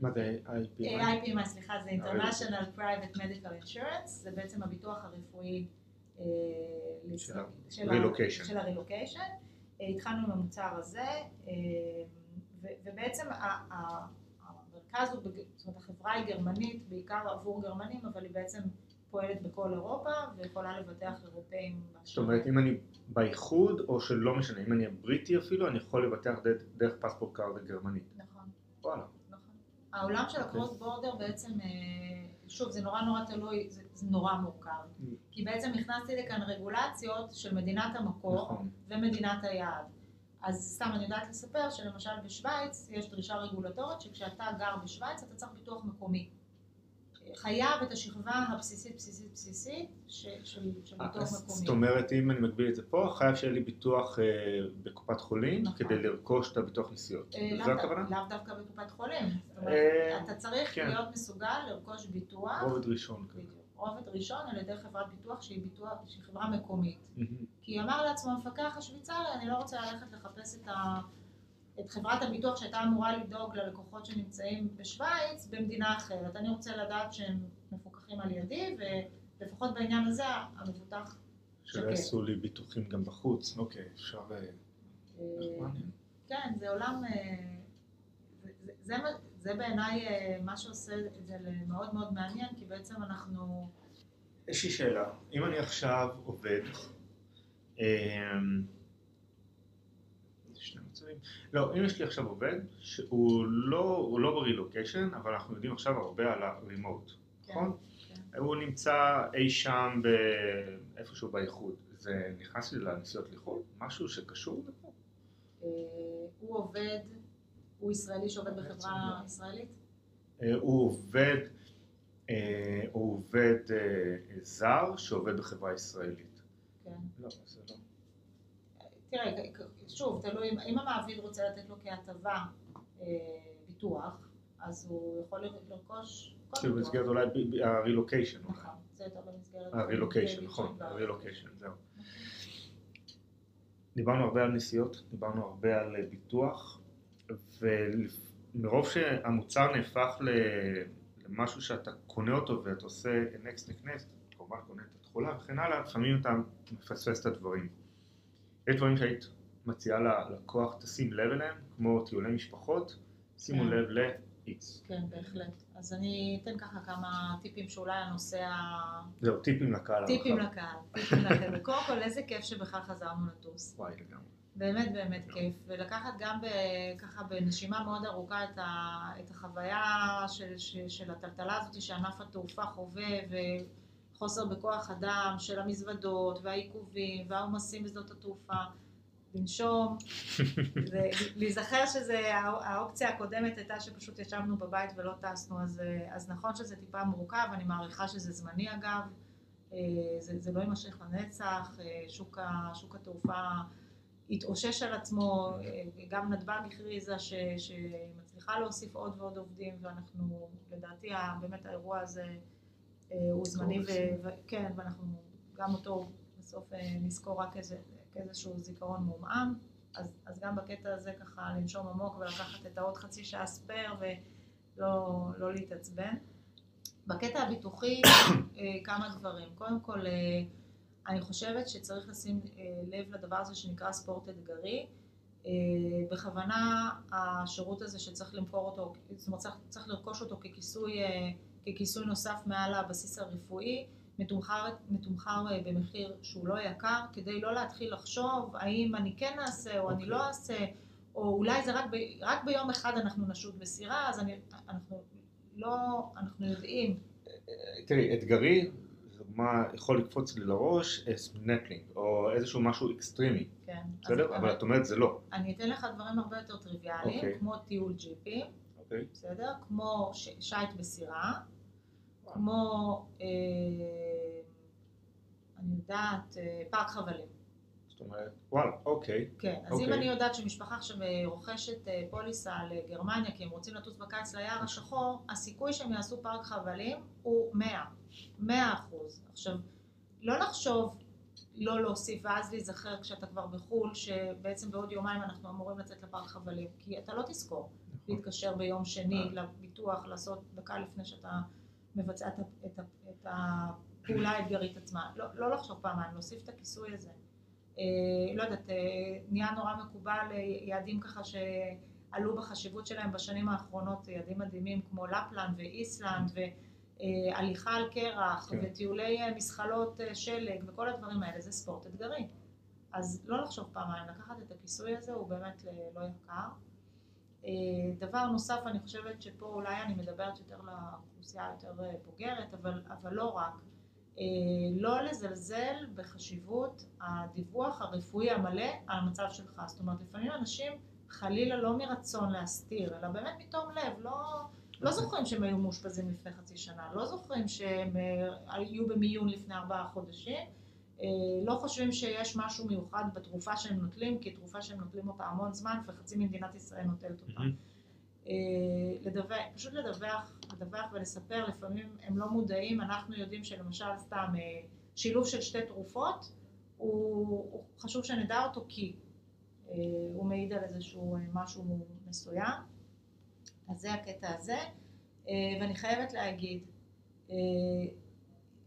מה זה? אה, IPMI, סליחה, זה. International Private Medical Insurance, זה בעצם הביטוח הרפואי אה, של ה-relocation. הרילוקיישן. אה, התחלנו עם המוצר הזה, אה, ובעצם המרכז הוא, זאת אומרת החברה היא גרמנית, בעיקר עבור גרמנים, אבל היא בעצם פועלת בכל אירופה ויכולה לבטח אירופאים. זאת אומרת, אם אני באיחוד, או שלא משנה, אם אני הבריטי אפילו, אני יכול לבטח דרך- דרך פספורט קארד הגרמנית. נכון. וואלה. נכון. העולם של הקרוס בורדר בעצם, אה, שוב, זה נורא נורא תלוי, זה, זה נורא מורכב. כי בעצם הכנסתי לכאן רגולציות של מדינת המקור נכון. ומדינת היעד. אז סתם אני יודעת לספר שלמשל בשוויץ יש דרישה רגולטורית שכשאתה גר בשוויץ אתה צריך ביטוח מקומי. חייב את השכבה הבסיסית בסיסית בסיסית של, של אה, ביטוח מקומי. זאת אומרת, אם אני מגביל את זה פה, חייב שיהיה לי ביטוח אה, בקופת חולים, נכון. כדי לרכוש את הביטוח נסיעות. אה, זו הכוונה? לאו דווקא בקופת חולים. זאת אומרת, אה, אתה צריך כן. להיות מסוגל לרכוש ביטוח. רובד ראשון. כזה. רובד ראשון על ידי חברת ביטוח שהיא ביטוח, שהיא חברה מקומית. מהמם. כי אמר לעצמו המפקח השוויצרי, אני לא רוצה ללכת לחפש את, ה, את חברת הביטוח שהייתה אמורה לדאוג ללקוחות שנמצאים בשוויץ במדינה אחרת. אני רוצה לדעת שהם מפוקחים על ידי, ולפחות בעניין הזה המבוטח שלא. יעשו לי ביטוחים גם בחוץ. אוקיי, אפשר... אה, אה. כן, זה עולם, אה, זה, בעיניי מה שעושה את זה מאוד מאוד מעניין, כי בעצם אנחנו, יש לי שאלה, אם אני עכשיו עובד, שני מצבים, לא, אם יש לי עכשיו עובד שהוא לא, לא ברילוקיישן, אבל אנחנו יודעים עכשיו הרבה על הרימוט, כן, נכון? כן. הוא נמצא אי שם ב- איפשהו באיחוד, זה נכנס לי לנסיעות לחו"ל? משהו שקשור לפה? אה, הוא עובד, הוא ישראלי שעובד בחברה ישראלית? אה, הוא עובד, אה, הוא עובד זר שעובד בחברה ישראלית. כן. לא, זה לא. תראה, שוב, תלוי, אם- המעביד רוצה לתת לו כהטבה אה, ביטוח, אז הוא יכול לרכוש כל כאילו ביטוח. במסגרת אולי הרילוקיישן. נכון, זה יותר במסגרת... הרילוקיישן, ב- נכון, הרילוקיישן, זהו. דיברנו הרבה על נסיעות, דיברנו הרבה על אה, ביטוח, ומרוב שהמוצר נהפך למשהו שאתה קונה אותו ואתה עושה next next next, כמובן קונה את התכולה וכן הלאה, לפעמים אתה מפספס את הדברים. יש דברים שהיית מציעה ללקוח, תשים לב אליהם, כמו טיולי משפחות, שימו כן. לב ל-X. כן, בהחלט. אז אני אתן ככה כמה טיפים שאולי הנושא ה... זהו, טיפים לקהל טיפים הרחב. לקהל, טיפים לקהל. (laughs) קודם כל, איזה כיף שבכלל חזרנו לטוס. וואי, לגמרי. באמת באמת כיף, ולקחת גם ב, ככה בנשימה מאוד ארוכה את, ה, את החוויה של, של, של הטלטלה הזאת שענף התעופה חווה, וחוסר בכוח אדם של המזוודות, והעיכובים, והעומסים בשדות התעופה, לנשום, (laughs) ולהיזכר שזה, האופציה הקודמת הייתה שפשוט ישבנו בבית ולא טסנו, אז, אז נכון שזה טיפה מורכב, אני מעריכה שזה זמני אגב, זה, זה לא יימשך לנצח, שוק, שוק התעופה התאושש על עצמו, גם נתב"ג הכריזה שהיא מצליחה להוסיף עוד ועוד עובדים ואנחנו, לדעתי באמת האירוע הזה הוא זמני, וכן, ואנחנו גם אותו בסוף נזכור רק כאיזשהו זיכרון מעומעם, אז, אז גם בקטע הזה ככה לנשום עמוק ולקחת את העוד חצי שעה ספייר ולא לא להתעצבן. בקטע הביטוחי (coughs) כמה דברים, קודם כל אני חושבת שצריך לשים לב לדבר הזה שנקרא ספורט אתגרי. בכוונה השירות הזה שצריך למכור אותו, זאת אומרת צריך, צריך לרכוש אותו ככיסוי, ככיסוי נוסף מעל הבסיס הרפואי, מתומחר, מתומחר במחיר שהוא לא יקר, כדי לא להתחיל לחשוב האם אני כן אעשה או okay. אני לא אוקיי. אעשה, או אולי זה רק, ב, רק ביום אחד אנחנו נשוט בסירה, אז אני, אנחנו לא, אנחנו יודעים. תראי, אתגרי מה יכול לקפוץ לי לראש, סנפלינג, או איזשהו משהו אקסטרימי. כן. בסדר? אבל את אומרת זה לא. אני אתן לך דברים הרבה יותר טריוויאליים, okay. אוקיי. כמו טיול ג'יפים, okay. אוקיי. בסדר? כמו ש... שייט בסירה. כמו, אה, אני יודעת, אה, פארק חבלים. זאת אומרת, וואלה, אוקיי. כן, אז אוקיי. אם אני יודעת שמשפחה עכשיו אה, רוכשת אה, פוליסה לגרמניה כי הם רוצים לטוס בקיץ ליער השחור, הסיכוי שהם יעשו פארק חבלים הוא 100, 100 אחוז. עכשיו, לא לחשוב לא להוסיף ואז להיזכר כשאתה כבר בחו"ל, שבעצם בעוד יומיים אנחנו אמורים לצאת לפארק חבלים, כי אתה לא תזכור נכון. להתקשר ביום שני אה. לביטוח, לעשות דקה לפני שאתה מבצע את, את, את הפעולה האתגרית עצמה. לא, לא לחשוב פעמיים, להוסיף את הכיסוי הזה. אה, לא יודעת, אה, נהיה נורא מקובל אה, יעדים ככה שעלו בחשיבות שלהם בשנים האחרונות, יעדים מדהימים כמו לפלנד ואיסלנד והליכה על קרח כן. וטיולי מסחלות שלג וכל הדברים האלה, זה ספורט אתגרי. אז לא לחשוב פעמיים, לקחת את הכיסוי הזה הוא באמת לא יקר. דבר נוסף, אני חושבת שפה אולי אני מדברת יותר לאוכלוסייה יותר בוגרת, אבל, אבל לא רק. אה, לא לזלזל בחשיבות הדיווח הרפואי המלא על המצב שלך. זאת אומרת, לפעמים אנשים חלילה לא מרצון להסתיר, אלא באמת מתום לב, לא, לא זוכרים שהם היו מאושפזים לפני חצי שנה, לא זוכרים שהם אה, היו במיון לפני ארבעה חודשים, אה, לא חושבים שיש משהו מיוחד בתרופה שהם נוטלים, כי תרופה שהם נוטלים אותה המון זמן וחצי ממדינת ישראל נוטלת אותה. Mm-hmm. אה, לדווח, פשוט לדווח, לדווח ולספר, לפעמים הם לא מודעים, אנחנו יודעים שלמשל סתם אה, שילוב של שתי תרופות, הוא, הוא חשוב שנדע אותו כי אה, הוא מעיד על איזשהו משהו מסוים, אז זה הקטע הזה, ואני חייבת להגיד,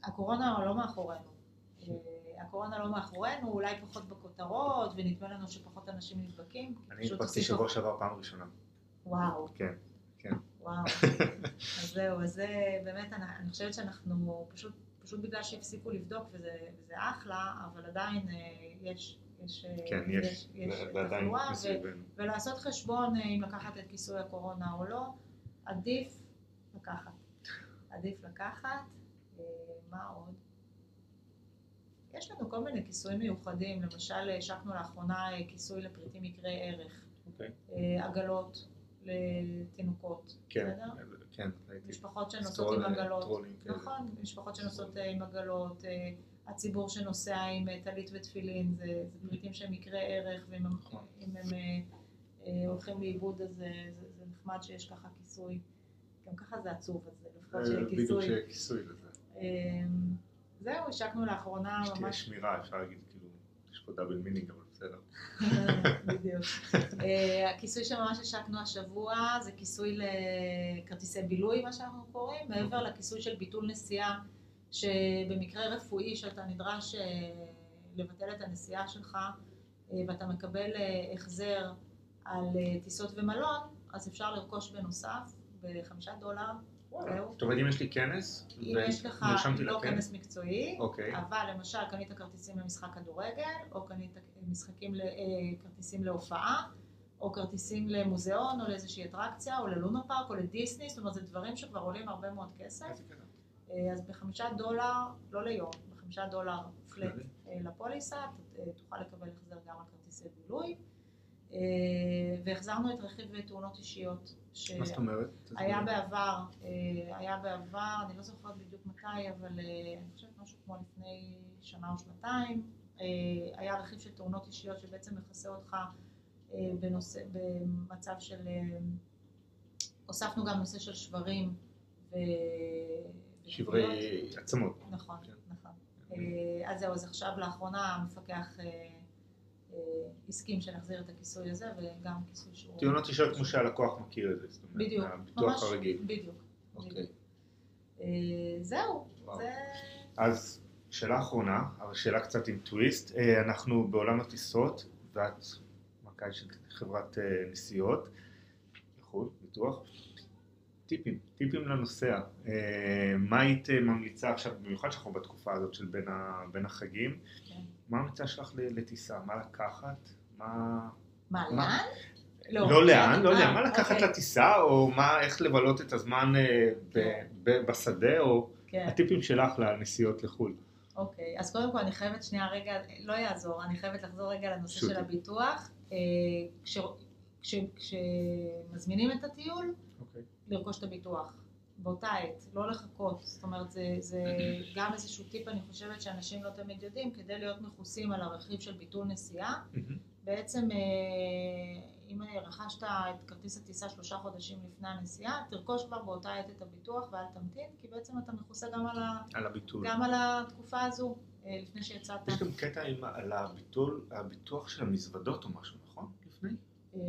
הקורונה לא מאחורינו. הקורונה לא מאחורינו, אולי פחות בכותרות, ונדמה לנו שפחות אנשים נדבקים. אני נדבקתי שבוע שעבר פעם ראשונה. וואו. כן, כן. וואו. אז (laughs) זהו, אז זה באמת, אני, אני חושבת שאנחנו פשוט, פשוט בגלל שהפסיקו לבדוק, וזה, וזה אחלה, אבל עדיין אה, יש... יש, אה, כן, יש, יש, יש תחלואה, ולעשות חשבון אה, אם לקחת את כיסוי הקורונה או לא, עדיף לקחת. עדיף לקחת. מה עוד? יש לנו כל מיני כיסויים מיוחדים, למשל השקנו לאחרונה כיסוי לפריטים יקרי ערך. Okay. אוקיי. עגלות, לתינוקות, כן, בסדר? כן, משפחות שנוסעות עם עגלות, נכון, משפחות שנוסעות אה, עם עגלות, אה, הציבור שנוסע עם אה, טלית ותפילין, זה פריטים שהם מקרי ערך, ואם הם, נכון. הם הולכים לאיבוד אז זה, זה נחמד שיש ככה כיסוי, גם ככה זה עצוב, אז לפחות שיהיה כיסוי. בדיוק שיהיה כיסוי לזה. זהו, השקנו לאחרונה ממש... שמירה, אפשר להגיד, כאילו, יש פה double meaning, אבל בסדר. בדיוק. אה, הכיסוי שממש השקנו השבוע זה כיסוי לכרטיסי בילוי, מה שאנחנו קוראים, מעבר לכיסוי של ביטול נסיעה, שבמקרה רפואי שאתה נדרש אה, לבטל את הנסיעה שלך אה, ואתה מקבל החזר על טיסות ומלון, אז אפשר לרכוש בנוסף בחמישה דולר. זאת אומרת, אם יש לי כנס, אם יש לך לא כנס מקצועי, אוקיי, אבל למשל קנית כרטיסים למשחק כדורגל, או קנית משחקים, אה, כרטיסים להופעה, או כרטיסים למוזיאון, או לאיזושהי אטרקציה, או ללונה פארק, או לדיסני, זאת אומרת, זה דברים שכבר עולים הרבה מאוד כסף. אה, אז בחמישה דולר, לא ליום, בחמישה דולר פלט כללי. אה, לפוליסה, תוכל לקבל החזר גם על כרטיסי בילוי. אה, והחזרנו את רכיב תאונות אישיות. ש- מה זאת אומרת? היה בעבר, אה, היה בעבר, אני לא זוכרת בדיוק מתי, אבל אה, אני חושבת משהו כמו לפני שנה או שנתיים, היה רכיב של תאונות אישיות שבעצם מכסה אותך בנושא, במצב של, הוספנו גם נושא של שברים ו... שברי. עצמות. נכון, כן. נכון. אז זהו, אז עכשיו לאחרונה המפקח הסכים שנחזיר את הכיסוי הזה וגם כיסוי שהוא... תאונות אישיות כמו שהלקוח מכיר את זה, זאת אומרת, בדיוק, מהביטוח ממש, הרגיל. בדיוק. אוקיי. אה, זהו. זה... אז שאלה אחרונה, אבל שאלה קצת עם טוויסט, אה, אנחנו בעולם הטיסות, ואת מנכ"ל של חברת אה, נסיעות, לחו"ל, ביטוח, טיפים, טיפים לנוסע, אה, מה היית אה, ממליצה עכשיו, במיוחד שאנחנו בתקופה הזאת של בין, ה, בין החגים. מה ההמלצה שלך לטיסה, מה לקחת, מה... מה, מה? לאן? לא לאן, לא יודע, אה, מה לקחת אוקיי. לטיסה, או מה, איך לבלות את הזמן אה, ב- כן. ב- בשדה, או כן, הטיפים שלך לנסיעות לחו"ל. אוקיי. אז קודם כל אני חייבת שנייה רגע, לא יעזור, אני חייבת לחזור רגע לנושא. של הביטוח. אה, כש- כש- כשמזמינים את הטיול, אוקיי. לרכוש את הביטוח. באותה עת, לא לחכות. זאת אומרת, זה, זה גם איזשהו טיפ, אני חושבת שאנשים לא תמיד יודעים, כדי להיות מכוסים על הרכיב של ביטול נסיעה. בעצם, אה, אם רכשת את כרטיס הטיסה שלושה חודשים לפני הנסיעה, תרכוש כבר באותה עת את הביטוח ואל תמתין, כי בעצם אתה מכוסה גם על, ה, על הביטול. גם על התקופה הזו, אה, לפני שיצאת. יש גם קטע עם, על הביטול, הביטוח של המזוודות או משהו, נכון? לפני? אה,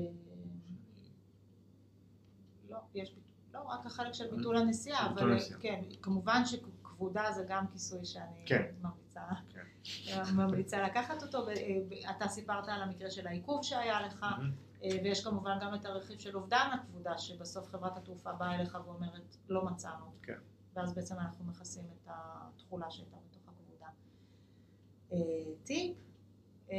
לא, יש רק החלק של ביטול הנסיעה, אבל. כן, כמובן שכבודה זה גם כיסוי שאני כן. ממליצה, כן. (laughs) ממליצה לקחת אותו, ו- אתה סיפרת על המקרה של העיכוב שהיה לך. אה, ויש כמובן גם את הרכיב של אובדן הכבודה, שבסוף חברת התעופה באה אליך ואומרת, לא מצאנו. כן. ואז בעצם אנחנו מכסים את התכולה שהייתה בתוך הכבודה. אה, טיפ, אה,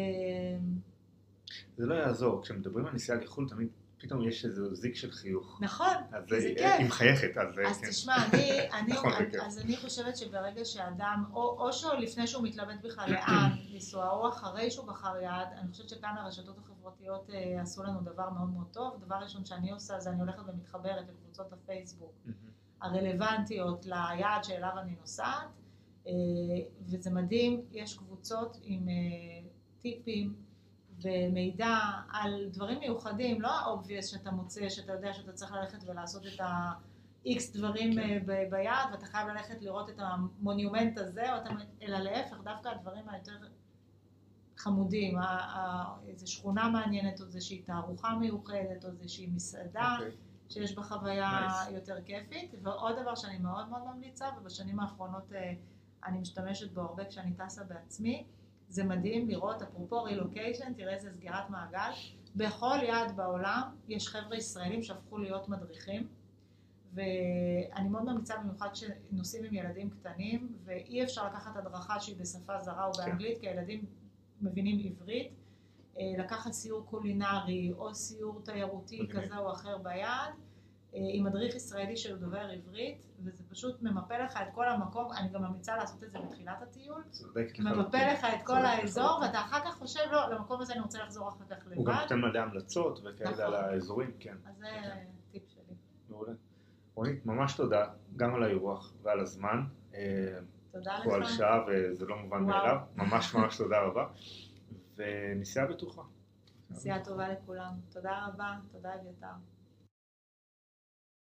זה לא יעזור, כשמדברים על נסיעה לחו"ל תמיד פתאום יש איזה זיק של חיוך. נכון, זה כיף. היא מחייכת, אז אה, אז כן. תשמע, אני, אני, (laughs) נכון. אז אני חושבת שברגע שאדם, או, או שלפני שהוא מתלבט בכלל לאן (coughs) לנסוע, או אחרי שהוא בחר יעד, אני חושבת שכאן הרשתות החברתיות אה, עשו לנו דבר מאוד מאוד טוב. דבר ראשון שאני עושה זה אני הולכת ומתחברת לקבוצות הפייסבוק. הרלוונטיות ליעד שאליו אני נוסעת, אה, וזה מדהים, יש קבוצות עם אה, טיפים ומידע על דברים מיוחדים, לא ה-obvious שאתה מוצא, שאתה יודע שאתה צריך ללכת ולעשות את ה-X דברים כן. אה, ב- ביעד, ואתה חייב ללכת לראות את המונומנט הזה, או אתה, אלא להפך, דווקא הדברים היותר חמודים, ה- ה- איזו שכונה מעניינת, או איזושהי תערוכה מיוחדת, או איזושהי מסעדה. אוקיי. שיש בה חוויה Nice. יותר כיפית. ועוד דבר שאני מאוד מאוד ממליצה, ובשנים האחרונות אה, אני משתמשת בו הרבה כשאני טסה בעצמי, זה מדהים לראות, אפרופו רילוקיישן, תראה איזה סגירת מעגל. בכל יעד בעולם יש חבר'ה ישראלים שהפכו להיות מדריכים, ואני מאוד ממליצה במיוחד כשנוסעים עם ילדים קטנים, ואי אפשר לקחת הדרכה שהיא בשפה זרה או. באנגלית, כי הילדים מבינים עברית. אה, לקחת סיור קולינרי או סיור תיירותי מגניב. כזה או אחר ביעד, אה, עם מדריך ישראלי שהוא דובר עברית, וזה פשוט ממפה לך את כל המקום, אני גם ממליצה לעשות את זה בתחילת הטיול, ממפה. לך את כל האזור. ואתה אחר כך חושב, לא, למקום הזה אני רוצה לחזור אחר כך הוא גם לבד, נותן מלא המלצות וכאלה נכון. על האזורים, כן. אז זה כן. טיפ שלי. מעולה. רונית, ממש תודה, גם על האירוח ועל הזמן. אה, תודה לך. שעה וזה לא מובן. מאליו. ממש ממש תודה רבה. ונסיעה בטוחה. נסיעה טובה לכולם. תודה רבה, תודה אביתר.